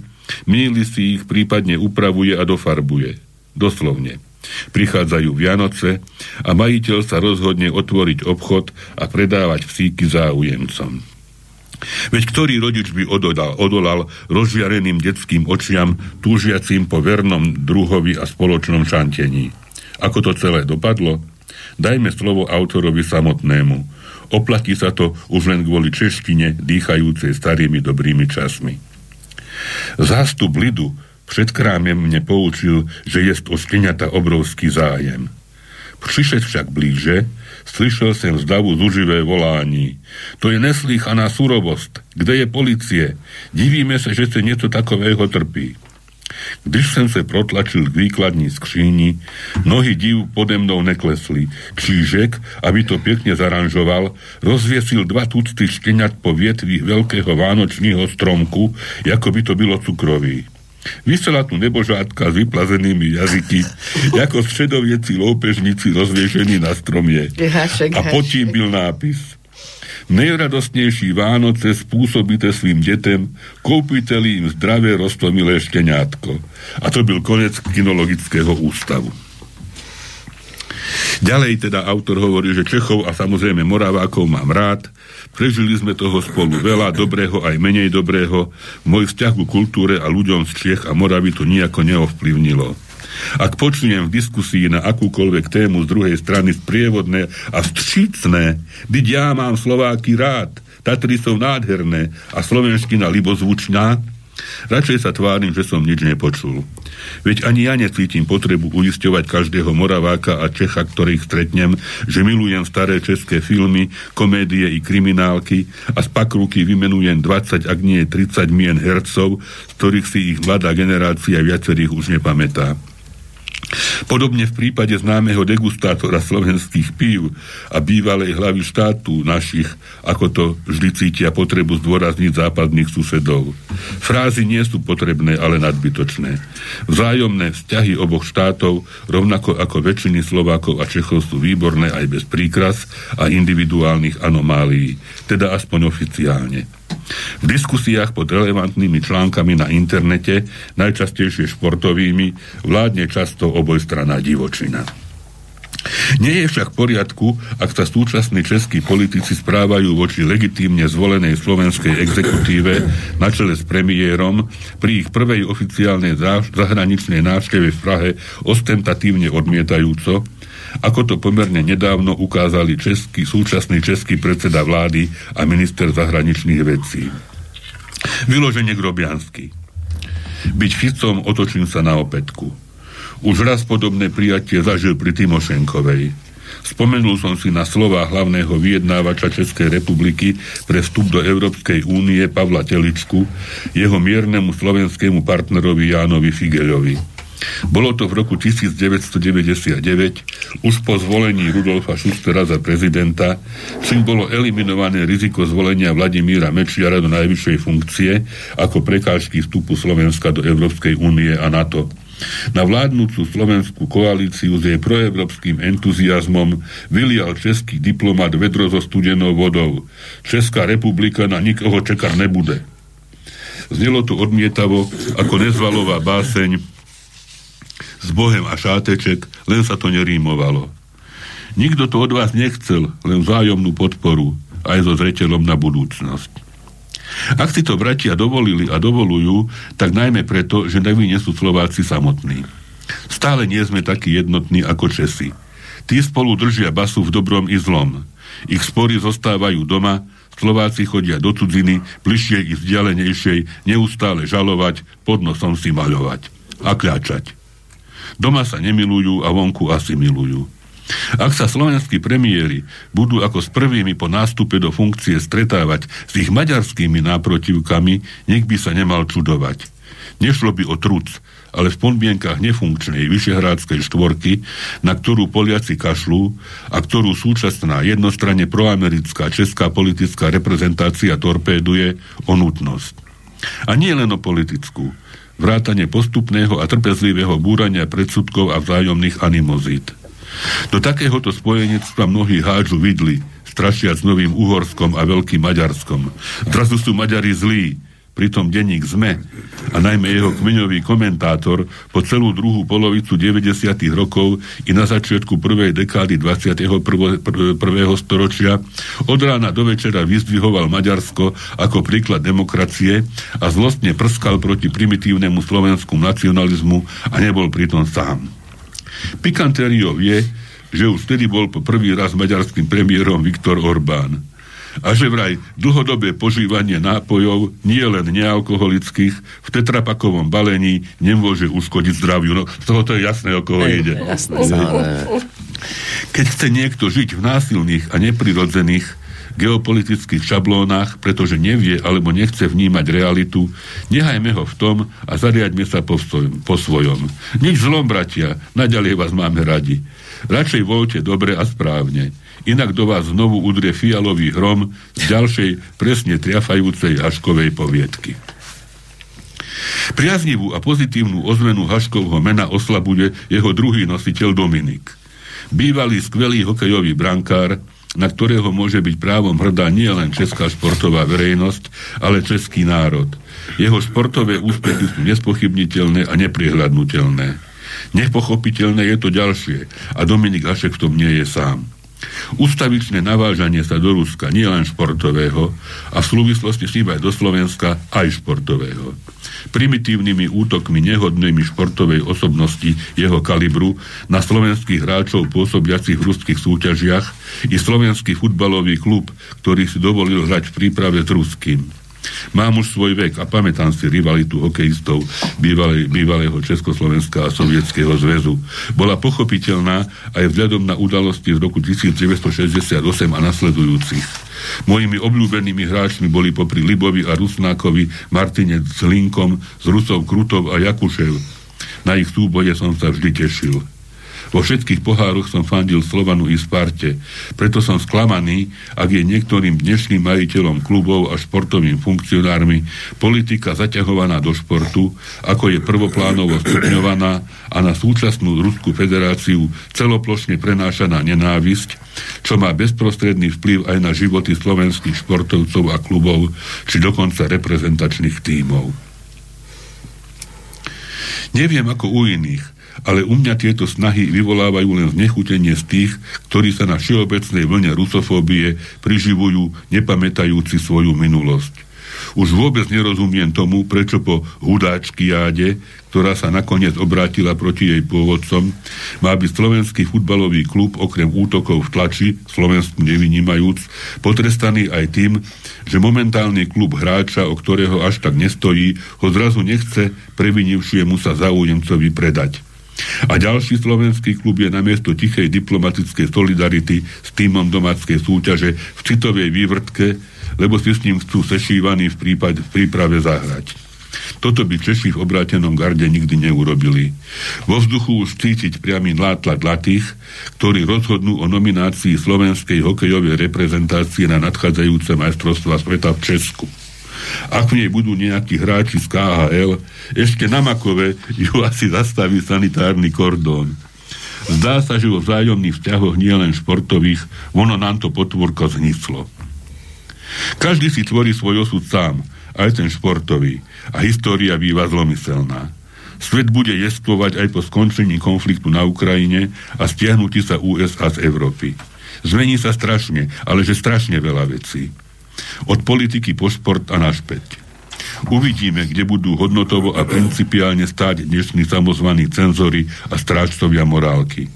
míli si ich, prípadne upravuje a dofarbuje. Doslovne. Prichádzajú Vianoce a majiteľ sa rozhodne otvoriť obchod a predávať psíky záujemcom. Veď ktorý rodič by odolal, odolal rozžiareným detským očiam, túžiacím po vernom druhovi a spoločnom šantení. Ako to celé dopadlo? Dajme slovo autorovi samotnému. Oplatí sa to už len kvôli češtine, dýchajúcej starými dobrými časmi. Zástup lidu před krámem mne poučil, že jest o šteniata obrovský zájem. Přišet však blíže, slyšel jsem zdavu zuživé volání. To je neslýchaná surovost. Kde je policie? Divíme se, že se něco takového trpí. Když jsem se protlačil k výkladní skříni, nohy div pode mnou neklesli. Čížek, aby to pěkně zaranžoval, rozviesil dva tucty šteniat po vietvích veľkého vánočního stromku, jako by to bylo cukroví. Vysela tu nebožátka s vyplazenými jazyky, ako středovieci loupežníci rozviešení na stromie. A pod tím byl nápis. Nejradostnejší Vánoce spôsobíte svým detem, koupite im zdravé rostomilé šteniátko. A to byl konec kinologického ústavu. Ďalej teda autor hovorí, že Čechov a samozrejme Moravákov mám rád, Prežili sme toho spolu veľa, dobrého aj menej dobrého. Môj vzťah ku kultúre a ľuďom z Čiech a Moravy to nejako neovplyvnilo. Ak počujem v diskusii na akúkoľvek tému z druhej strany sprievodné a vstřícné, byť ja mám Slováky rád, Tatry sú nádherné a slovenština libozvučná, Radšej sa tvárim, že som nič nepočul. Veď ani ja necítim potrebu uisťovať každého Moraváka a Čecha, ktorých stretnem, že milujem staré české filmy, komédie i kriminálky a z pakruky vymenujem 20, ak nie 30 mien hercov, z ktorých si ich mladá generácia viacerých už nepamätá. Podobne v prípade známeho degustátora slovenských pív a bývalej hlavy štátu našich, ako to vždy cítia potrebu zdôrazniť západných susedov. Frázy nie sú potrebné, ale nadbytočné. Vzájomné vzťahy oboch štátov, rovnako ako väčšiny Slovákov a Čechov sú výborné aj bez príkras a individuálnych anomálií, teda aspoň oficiálne. V diskusiách pod relevantnými článkami na internete, najčastejšie športovými, vládne často obojstraná divočina. Nie je však v poriadku, ak sa súčasní českí politici správajú voči legitímne zvolenej slovenskej exekutíve na čele s premiérom pri ich prvej oficiálnej zahraničnej návšteve v Prahe ostentatívne odmietajúco, ako to pomerne nedávno ukázali český, súčasný český predseda vlády a minister zahraničných vecí. Vyloženie Grobiansky. Byť Ficom otočím sa na opätku. Už raz podobné prijatie zažil pri Timošenkovej. Spomenul som si na slova hlavného vyjednávača Českej republiky pre vstup do Európskej únie Pavla Teličku, jeho miernemu slovenskému partnerovi Jánovi Figeľovi. Bolo to v roku 1999, už po zvolení Rudolfa Schustera za prezidenta, čím bolo eliminované riziko zvolenia Vladimíra Mečiara do najvyššej funkcie ako prekážky vstupu Slovenska do Európskej únie a NATO. Na vládnúcu slovenskú koalíciu s jej proevropským entuziasmom vylial český diplomat vedro so studenou vodou. Česká republika na nikoho čakať nebude. Znelo to odmietavo ako nezvalová báseň s Bohem a šáteček, len sa to nerímovalo. Nikto to od vás nechcel, len vzájomnú podporu, aj so zreteľom na budúcnosť. Ak si to bratia dovolili a dovolujú, tak najmä preto, že neví nie sú Slováci samotní. Stále nie sme takí jednotní ako Česi. Tí spolu držia basu v dobrom i zlom. Ich spory zostávajú doma, Slováci chodia do cudziny, bližšie i vzdialenejšej, neustále žalovať, pod nosom si maľovať a kľačať. Doma sa nemilujú a vonku asi milujú. Ak sa slovenskí premiéry budú ako s prvými po nástupe do funkcie stretávať s ich maďarskými náprotivkami, nech by sa nemal čudovať. Nešlo by o truc, ale v podmienkach nefunkčnej vyšehrádskej štvorky, na ktorú Poliaci kašľú a ktorú súčasná jednostranne proamerická česká politická reprezentácia torpéduje o nutnosť. A nie len o politickú, vrátane postupného a trpezlivého búrania predsudkov a vzájomných animozít. Do takéhoto spojenectva mnohí hádžu vidli, strašiac novým Uhorskom a Veľkým Maďarskom. Zrazu sú Maďari zlí, Pritom denník ZME a najmä jeho kmeňový komentátor po celú druhú polovicu 90. rokov i na začiatku prvej dekády 21. storočia od rána do večera vyzdvihoval Maďarsko ako príklad demokracie a zlostne prskal proti primitívnemu slovensku nacionalizmu a nebol pritom sám. Pikantériou je, že už vtedy bol po prvý raz maďarským premiérom Viktor Orbán a že vraj dlhodobé požívanie nápojov, nie len nealkoholických, v tetrapakovom balení nemôže uškodiť zdraviu. No, z toho to je jasné, o koho Ej, ide. Jasné, Keď chce niekto žiť v násilných a neprirodzených geopolitických šablónach, pretože nevie alebo nechce vnímať realitu, nehajme ho v tom a zariadme sa po, svojom, po svojom. Nič zlom, bratia, naďalej vás máme radi. Radšej voľte dobre a správne inak do vás znovu udrie fialový hrom z ďalšej presne triafajúcej Haškovej poviedky. Priaznivú a pozitívnu ozvenu Haškovho mena oslabuje jeho druhý nositeľ Dominik. Bývalý skvelý hokejový brankár, na ktorého môže byť právom hrdá nie len česká športová verejnosť, ale český národ. Jeho športové úspechy sú nespochybniteľné a neprihľadnutelné. Nepochopiteľné je to ďalšie a Dominik Hašek v tom nie je sám. Ustavičné navážanie sa do Ruska, nielen športového, a v súvislosti s ním aj do Slovenska, aj športového. Primitívnymi útokmi nehodnými športovej osobnosti jeho kalibru na slovenských hráčov pôsobiacich v ruských súťažiach i slovenský futbalový klub, ktorý si dovolil hrať v príprave s ruským. Mám už svoj vek a pamätám si rivalitu hokejistov bývalej, bývalého Československa a Sovietskeho zväzu. Bola pochopiteľná aj vzhľadom na udalosti z roku 1968 a nasledujúcich. Mojimi obľúbenými hráčmi boli popri Libovi a Rusnákovi Martinec s Linkom, s Rusov Krutov a Jakušev, Na ich súboje som sa vždy tešil. Vo všetkých pohároch som fandil Slovanu i Sparte. Preto som sklamaný, ak je niektorým dnešným majiteľom klubov a športovým funkcionármi politika zaťahovaná do športu, ako je prvoplánovo stupňovaná a na súčasnú Ruskú federáciu celoplošne prenášaná nenávisť, čo má bezprostredný vplyv aj na životy slovenských športovcov a klubov, či dokonca reprezentačných tímov. Neviem ako u iných, ale u mňa tieto snahy vyvolávajú len znechutenie z tých, ktorí sa na všeobecnej vlne rusofóbie priživujú, nepamätajúci svoju minulosť. Už vôbec nerozumiem tomu, prečo po hudáčky jáde, ktorá sa nakoniec obrátila proti jej pôvodcom, má byť slovenský futbalový klub okrem útokov v tlači, Slovensku nevynímajúc, potrestaný aj tým, že momentálny klub hráča, o ktorého až tak nestojí, ho zrazu nechce previnivšiemu sa záujemcovi predať. A ďalší slovenský klub je namiesto tichej diplomatickej solidarity s týmom domáckej súťaže v citovej vývrtke, lebo si s ním chcú sešívaní v, prípade, v príprave zahrať. Toto by Češi v obrátenom garde nikdy neurobili. Vo vzduchu už cítiť priamy nátlak tých, ktorí rozhodnú o nominácii slovenskej hokejovej reprezentácie na nadchádzajúce majstrovstva sveta v Česku. Ak v nej budú nejakí hráči z KHL, ešte na Makove ju asi zastaví sanitárny kordón. Zdá sa, že vo vzájomných vzťahoch nielen športových, ono nám to potvorko zniclo. Každý si tvorí svoj osud sám, aj ten športový. A história býva zlomyselná. Svet bude jestvovať aj po skončení konfliktu na Ukrajine a stiahnutí sa USA z Európy. Zmení sa strašne, ale že strašne veľa vecí. Od politiky po šport a našpäť. Uvidíme, kde budú hodnotovo a principiálne stáť dnešní samozvaní cenzory a strážcovia morálky.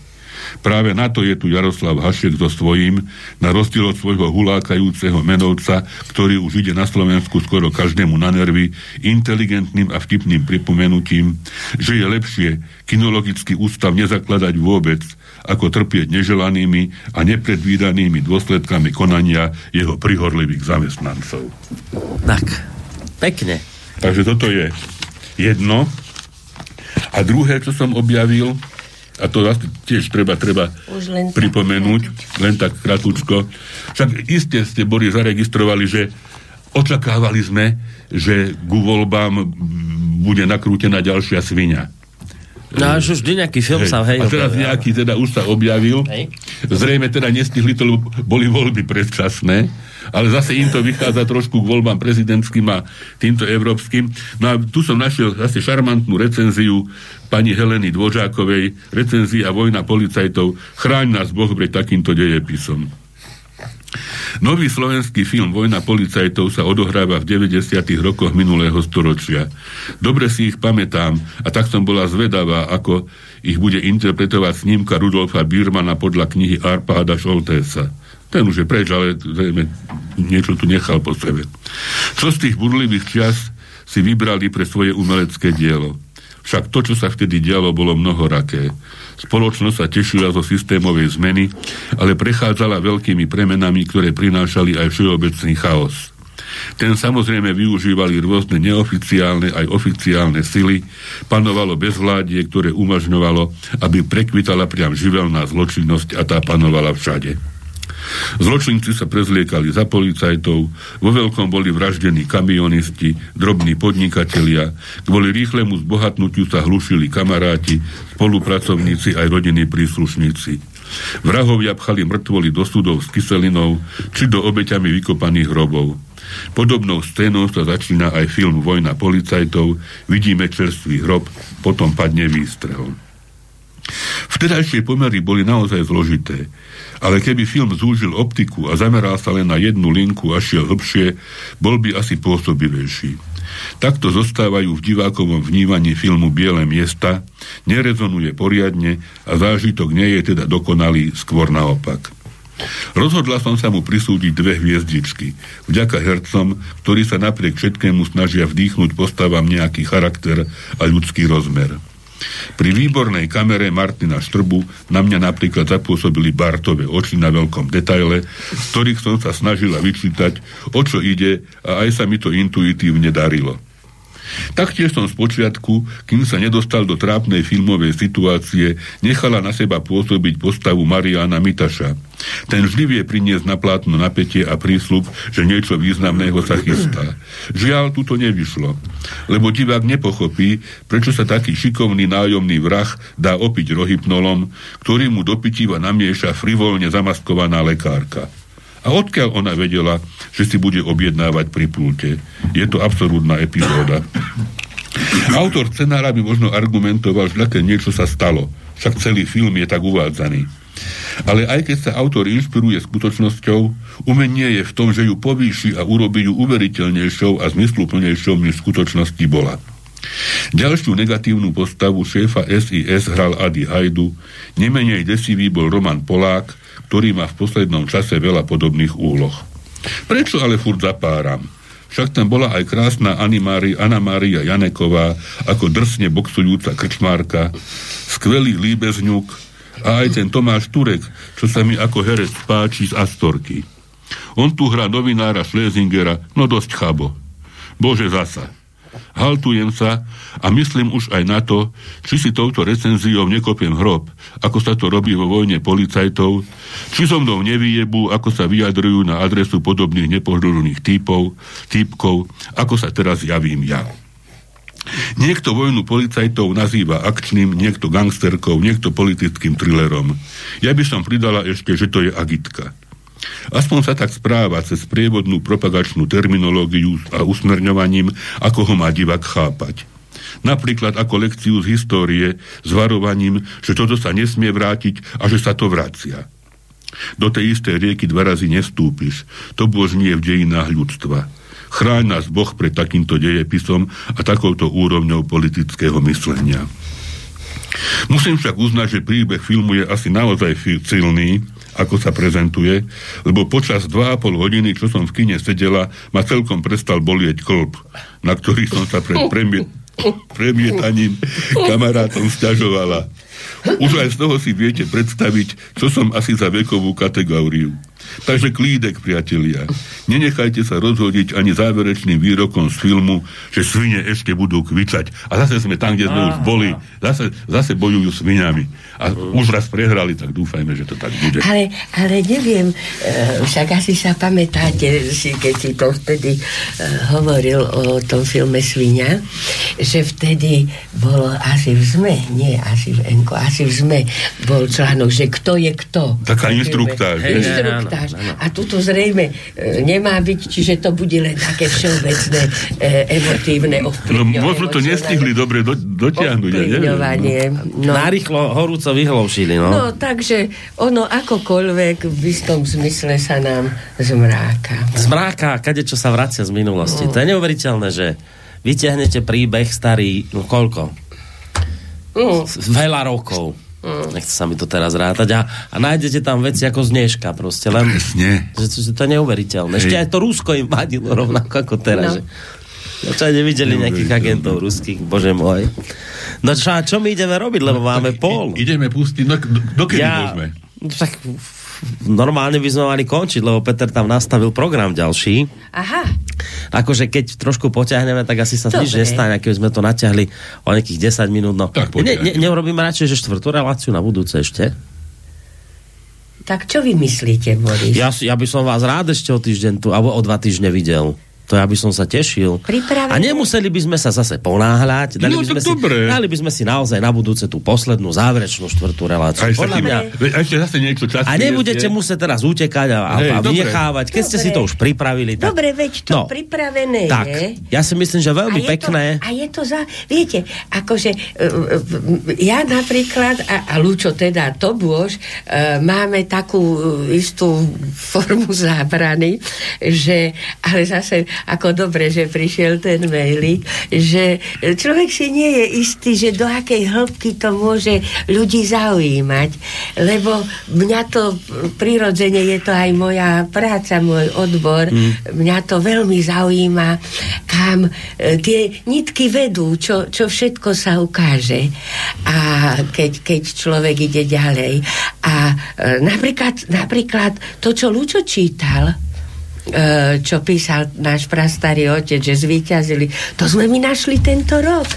Práve na to je tu Jaroslav Hašek so svojím, na rozdiel od svojho hulákajúceho menovca, ktorý už ide na Slovensku skoro každému na nervy, inteligentným a vtipným pripomenutím, že je lepšie kinologický ústav nezakladať vôbec, ako trpieť neželanými a nepredvídanými dôsledkami konania jeho prihorlivých zamestnancov. Tak, pekne. Takže toto je jedno. A druhé, čo som objavil, a to tiež treba, treba len pripomenúť, tak len tak kratučko. Však iste ste boli zaregistrovali, že očakávali sme, že ku voľbám bude nakrútená ďalšia svinia. No až už nejaký film hej. sa, hej. A teraz nejaký teda už sa objavil. Hej. Zrejme teda nestihli to, lebo boli voľby predčasné, ale zase im to vychádza trošku k voľbám prezidentským a týmto európskym. No a tu som našiel zase šarmantnú recenziu pani Heleny Dvožákovej, recenzia Vojna policajtov, chráň nás Boh pred takýmto dejepisom. Nový slovenský film Vojna policajtov sa odohráva v 90. rokoch minulého storočia. Dobre si ich pamätám a tak som bola zvedavá, ako ich bude interpretovať snímka Rudolfa Birmana podľa knihy Arpáda Šoltésa. Ten už je preč, ale zrejme niečo tu nechal po sebe. Čo z tých burlivých čas si vybrali pre svoje umelecké dielo? Však to, čo sa vtedy dialo, bolo mnohoraké. Spoločnosť sa tešila zo systémovej zmeny, ale prechádzala veľkými premenami, ktoré prinášali aj všeobecný chaos. Ten samozrejme využívali rôzne neoficiálne aj oficiálne sily, panovalo bezvládie, ktoré umožňovalo, aby prekvitala priam živelná zločinnosť a tá panovala všade. Zločinci sa prezliekali za policajtov, vo veľkom boli vraždení kamionisti, drobní podnikatelia, kvôli rýchlemu zbohatnutiu sa hlušili kamaráti, spolupracovníci aj rodinní príslušníci. Vrahovia pchali mŕtvoly do súdov s kyselinou či do obeťami vykopaných hrobov. Podobnou scénou sa začína aj film Vojna policajtov, vidíme čerstvý hrob, potom padne výstrel. Vtedajšie pomery boli naozaj zložité. Ale keby film zúžil optiku a zameral sa len na jednu linku a šiel hlbšie, bol by asi pôsobivejší. Takto zostávajú v divákovom vnímaní filmu Biele miesta, nerezonuje poriadne a zážitok nie je teda dokonalý, skôr naopak. Rozhodla som sa mu prisúdiť dve hviezdičky, vďaka hercom, ktorí sa napriek všetkému snažia vdýchnuť postavám nejaký charakter a ľudský rozmer. Pri výbornej kamere Martina Štrbu na mňa napríklad zapôsobili Bartové oči na veľkom detaile, z ktorých som sa snažila vyčítať, o čo ide a aj sa mi to intuitívne darilo. Taktiež som z počiatku, kým sa nedostal do trápnej filmovej situácie, nechala na seba pôsobiť postavu Mariana Mitaša. Ten vždy vie priniesť na plátno napätie a prísľub, že niečo významného sa chystá. Žiaľ, tu nevyšlo, lebo divák nepochopí, prečo sa taký šikovný nájomný vrah dá opiť rohypnolom, ktorý mu do pitiva namieša frivolne zamaskovaná lekárka. A odkiaľ ona vedela, že si bude objednávať pri pulte? Je to absolútna epizóda. Autor scenára by možno argumentoval, že také niečo sa stalo. Však celý film je tak uvádzaný. Ale aj keď sa autor inšpiruje skutočnosťou, umenie je v tom, že ju povýši a urobí ju uveriteľnejšou a zmysluplnejšou, než v skutočnosti bola. Ďalšiu negatívnu postavu šéfa SIS hral Adi Hajdu, nemenej desivý bol Roman Polák, ktorý má v poslednom čase veľa podobných úloh. Prečo ale furt zapáram? Však tam bola aj krásna Animári, Anna Mária Janeková, ako drsne boxujúca krčmárka, skvelý líbezňuk a aj ten Tomáš Turek, čo sa mi ako herec páči z Astorky. On tu hrá novinára Schlesingera, no dosť chabo. Bože zasa. Haltujem sa a myslím už aj na to, či si touto recenziou nekopiem hrob, ako sa to robí vo vojne policajtov, či so mnou nevyjebú, ako sa vyjadrujú na adresu podobných nepožľužených typov, typkov, ako sa teraz javím ja. Niekto vojnu policajtov nazýva akčným, niekto gangsterkou, niekto politickým thrillerom. Ja by som pridala ešte, že to je agitka. Aspoň sa tak správa cez prievodnú propagačnú terminológiu a usmerňovaním, ako ho má divák chápať. Napríklad ako lekciu z histórie s varovaním, že toto sa nesmie vrátiť a že sa to vracia. Do tej istej rieky dva razy nestúpiš. To nie v dejinách ľudstva. Chráň nás Boh pred takýmto dejepisom a takouto úrovňou politického myslenia. Musím však uznať, že príbeh filmu je asi naozaj silný ako sa prezentuje, lebo počas 2,5 hodiny, čo som v kine sedela, ma celkom prestal bolieť klb, na ktorý som sa pred premiet, premietaním kamarátom stiažovala. Už aj z toho si viete predstaviť, čo som asi za vekovú kategóriu. Takže klídek, priatelia. Nenechajte sa rozhodiť ani záverečným výrokom z filmu, že svine ešte budú kvičať. A zase sme tam, kde sme už boli. Zase, zase bojujú svinami. A už raz prehrali, tak dúfajme, že to tak bude. Ale, ale neviem, e, však asi sa pamätáte, si, keď si to vtedy e, hovoril o tom filme Svinia, že vtedy bolo asi v ZME, nie asi v Enko, asi v ZME bol článok, že kto je kto. Taká inštruktáž. Inštruktáž pamätáš. Ano. A tuto zrejme e, nemá byť, čiže to bude len také všeobecné e, emotívne ovplyvňovanie. No, možno to nestihli dobre do, dotiahnuť. Ovplyvňovanie. No. Narýchlo horúco vyhloušili. No. no, takže ono akokoľvek v istom zmysle sa nám zmráka. Zmráka, kade čo sa vracia z minulosti. No. To je neuveriteľné, že vyťahnete príbeh starý, no koľko? No. Veľa rokov Mm. Nechce sa mi to teraz rátať. A, a nájdete tam veci ako zneška proste. Len, Presne. Že, že, že to je neuveriteľné. Hej. Ešte aj to Rusko im vadilo rovnako ako teraz. No. Že, ja čo aj nevideli nejakých agentov ruských, bože môj. No čo, čo my ideme robiť, lebo no, máme pol. Ideme pustiť, no dokedy ja, môžeme? Tak normálne by sme mali končiť, lebo Peter tam nastavil program ďalší. Aha. Akože keď trošku poťahneme, tak asi sa nič nestane, keby sme to natiahli o nejakých 10 minút. No. Tak ne, ne, neurobíme radšej, že štvrtú reláciu na budúce ešte? Tak čo vy myslíte, Boris? Ja, ja by som vás rád ešte o týždeň tu, alebo o dva týždne videl. To ja by som sa tešil. Pripravené. A nemuseli by sme sa zase ponáhľať. Dali, no, by sme si, dali by sme si naozaj na budúce tú poslednú záverečnú štvrtú reláciu. A ešte, mňa, a ešte zase niečo času. A nebudete je... musieť teraz utekať a, Hej, a vychávať. Keď dobre. ste si to už pripravili. Tak... Dobre, veď to no, pripravené tak, je. Ja si myslím, že veľmi a pekné. To, a je to za... Viete, akože uh, ja napríklad, a, a Lučo teda to bôž, uh, máme takú istú formu zábrany, že ale zase ako dobre, že prišiel ten mailík, že človek si nie je istý, že do akej hĺbky to môže ľudí zaujímať, lebo mňa to prirodzene je to aj moja práca, môj odbor, mm. mňa to veľmi zaujíma, kam e, tie nitky vedú, čo, čo všetko sa ukáže a keď, keď človek ide ďalej. A e, napríklad, napríklad to, čo Lučo čítal, čo písal náš prastarý otec, že zvíťazili. To sme my našli tento rok.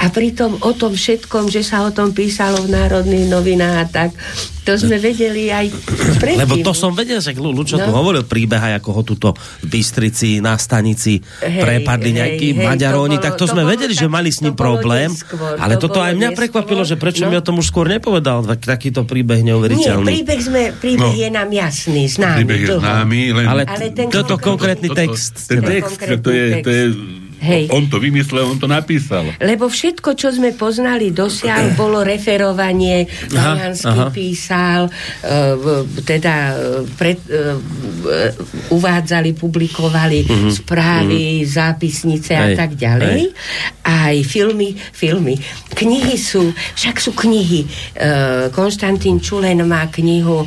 A pritom o tom všetkom, že sa o tom písalo v národných novinách a tak, to sme vedeli aj predtým. Lebo to som vedel, že Lučo no. tu hovoril príbeh, ako ho tuto v Bystrici na stanici hej, prepadli nejakí hej, Maďaróni, to tak to, to sme vedeli, tak, že mali s ním problém. Skôr, ale to toto aj mňa neskôr. prekvapilo, že prečo no. mi o tom už skôr nepovedal, tak, takýto príbeh neuveriteľný. Nie, príbeh, sme, príbeh no. je nám jasný, známy. Príbeh je známy, len... Ale, ale ten toto konkrétny text. Ten text, to je, to je Hej. On to vymyslel, on to napísal. Lebo všetko, čo sme poznali dosiaľ, bolo referovanie, Paliansky písal, uh, teda e, pred, uh, uvádzali, publikovali uh-huh. správy, uh-huh. zápisnice Hej. a tak ďalej. Hej. Aj filmy, filmy. Knihy sú, však sú knihy. Konstantín Čulen má knihu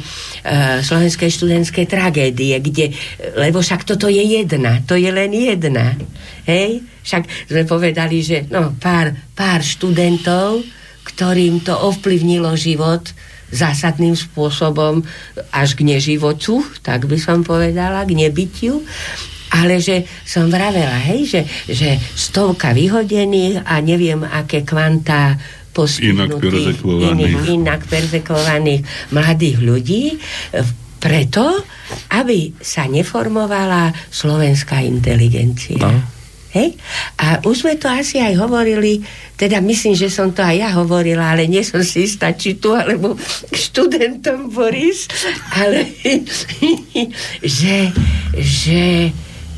Slovenskej študentskej tragédie, kde, lebo však toto je jedna, to je len jedna. Hej? Však sme povedali, že no, pár, pár študentov, ktorým to ovplyvnilo život zásadným spôsobom až k neživotu, tak by som povedala, k nebytiu. Ale že som vravela, hej, že, že stovka vyhodených a neviem, aké kvantá perzekvovaných. inak perzekvovaných mladých ľudí preto, aby sa neformovala slovenská inteligencia. No. Hej? A už sme to asi aj hovorili, teda myslím, že som to aj ja hovorila, ale nie som si istá, či tu, alebo študentom Boris, ale že, že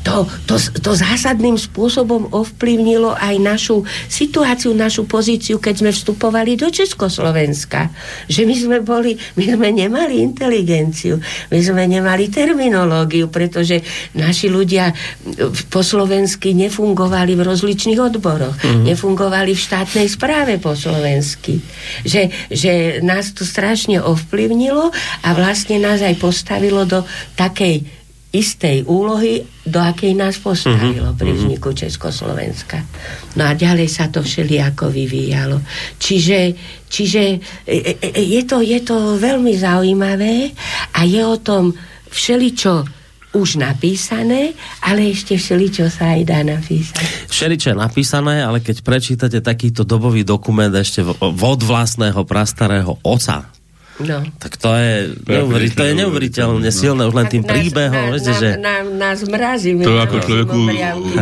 to, to, to zásadným spôsobom ovplyvnilo aj našu situáciu, našu pozíciu, keď sme vstupovali do Československa. Že my sme boli, my sme nemali inteligenciu, my sme nemali terminológiu, pretože naši ľudia po slovensky nefungovali v rozličných odboroch, mm. nefungovali v štátnej správe po slovensky. Že, že nás to strašne ovplyvnilo a vlastne nás aj postavilo do takej istej úlohy, do akej nás postavilo uh-huh, pri vzniku Československa. No a ďalej sa to všelijako vyvíjalo. Čiže, čiže e, e, e, je, to, je to veľmi zaujímavé a je o tom všeličo už napísané, ale ešte všeličo sa aj dá napísať. Všeličo je napísané, ale keď prečítate takýto dobový dokument ešte od vlastného prastarého oca, No. Tak to je, neuveri, to je neuveriteľne no. silné už len tým nás, príbehom. Na, viete, že... na, nás mrazí. To ako človeku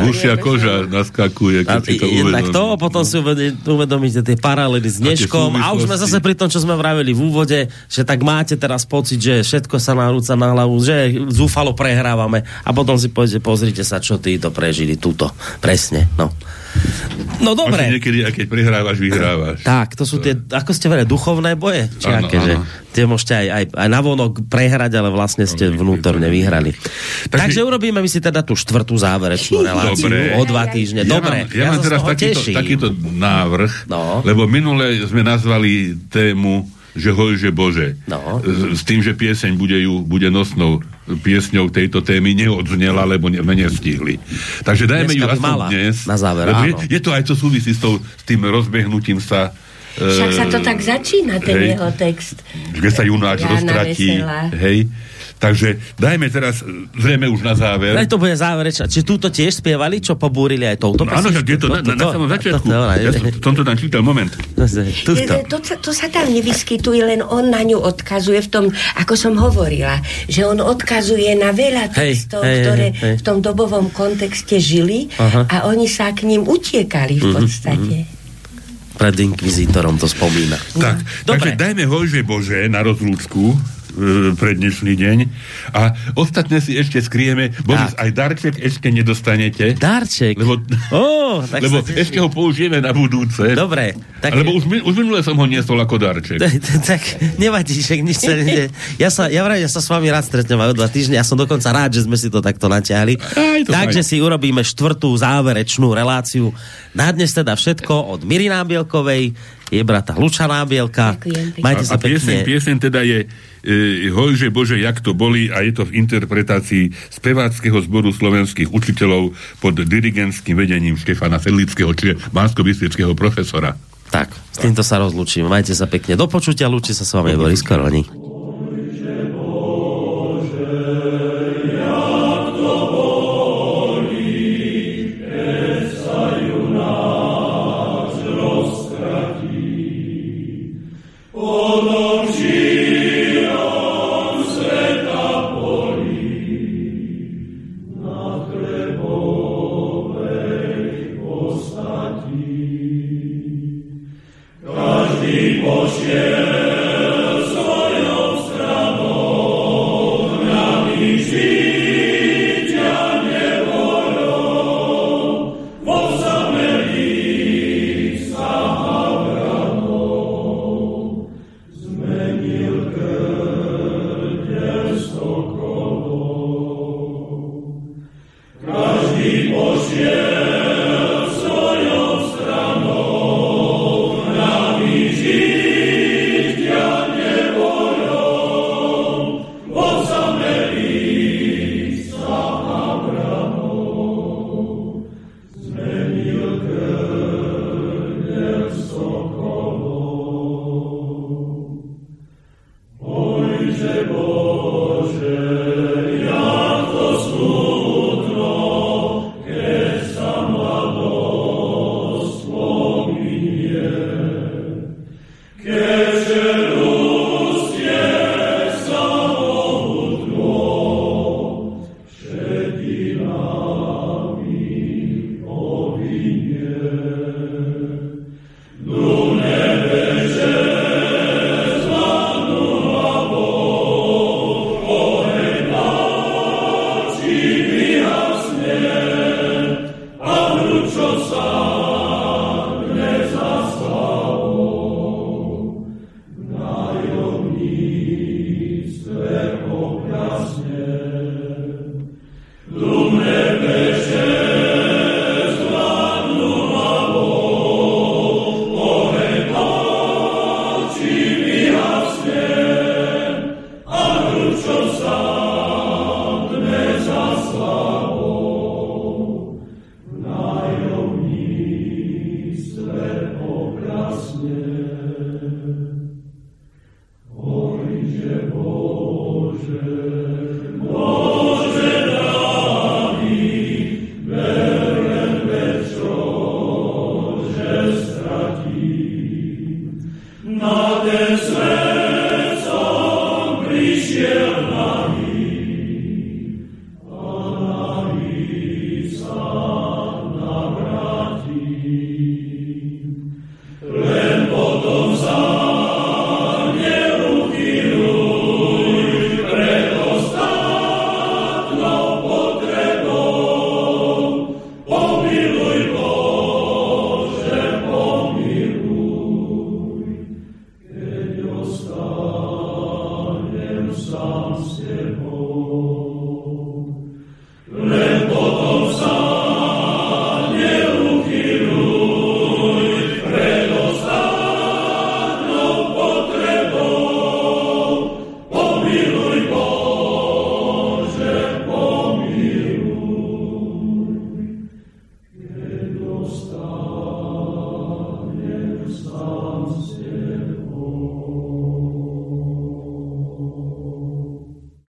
hušia koža naskakuje, keď si to uvedomí. to, potom si uvedomíte tie paralely s dneškom a, a už sme zase pri tom, čo sme vravili v úvode, že tak máte teraz pocit, že všetko sa narúca na hlavu, že zúfalo prehrávame a potom si poviete, pozrite sa, čo títo prežili túto. Presne, no. No dobre. Niekedy, aj keď prehrávaš, vyhrávaš. Tak, to sú tie, ako ste verili, duchovné boje? Či ano, aké, ano. že tie môžete aj, aj, aj navonok prehrať, ale vlastne ste vnútorne vyhrali. Takže, Takže urobíme my si teda tú štvrtú záverečnú reláciu dobre. o dva týždne. Ja dobre. Mám, ja, ja mám teraz takýto, takýto návrh, no. lebo minule sme nazvali tému že hojže Bože. No. S, s tým, že pieseň bude, ju, bude nosnou piesňou tejto témy neodznela, lebo ne, nestihli. Takže dajme Dneska ju aspoň dnes. Na záver, áno. Je, je to aj to súvisí s, tou, s tým rozbehnutím sa však sa to tak začína, ten hej, jeho text. Že sa junáč roztratí. Hej. Takže dajme teraz, zrejme už na záver. Aj to bude záverečná. Či túto tiež spievali, čo pobúrili aj touto no, Áno, je to na, na, na samom začiatku. To, to, to, ja som to tam čítal, moment. To, to, to sa tam nevyskytuje, len on na ňu odkazuje v tom, ako som hovorila, že on odkazuje na veľa textov, hej, hej, ktoré hej, hej. v tom dobovom kontexte žili Aha. a oni sa k ním utiekali v mhm, podstate. Mm-hmm pred inkvizítorom to spomína. Tak, no. takže dajme hožve Bože na rozlúčku E, pre dnešný deň. A ostatné si ešte skrieme. Boris, aj darček ešte nedostanete. Darček? Lebo, oh, tak lebo ešte ho použijeme na budúce. Dobre. Tak... Lebo už, už minule som ho niesol ako darček. tak nevadí, že nič sa ne... Ja sa, ja vraj, ja sa s vami rád stretnem aj o dva týždne. Ja som dokonca rád, že sme si to takto natiahli. Takže si urobíme štvrtú záverečnú reláciu. Na dnes teda všetko od Miry Nábielkovej, je brata Lučaná Bielka. Majte sa a, a pieseň, pieseň teda je e, Hojže Bože, jak to boli a je to v interpretácii speváckého zboru slovenských učiteľov pod dirigentským vedením Štefana Sedlického, čiže bansko profesora. Tak, s týmto sa rozlučím. Majte sa pekne. Do počutia, lúči sa s vami Boris Koroni.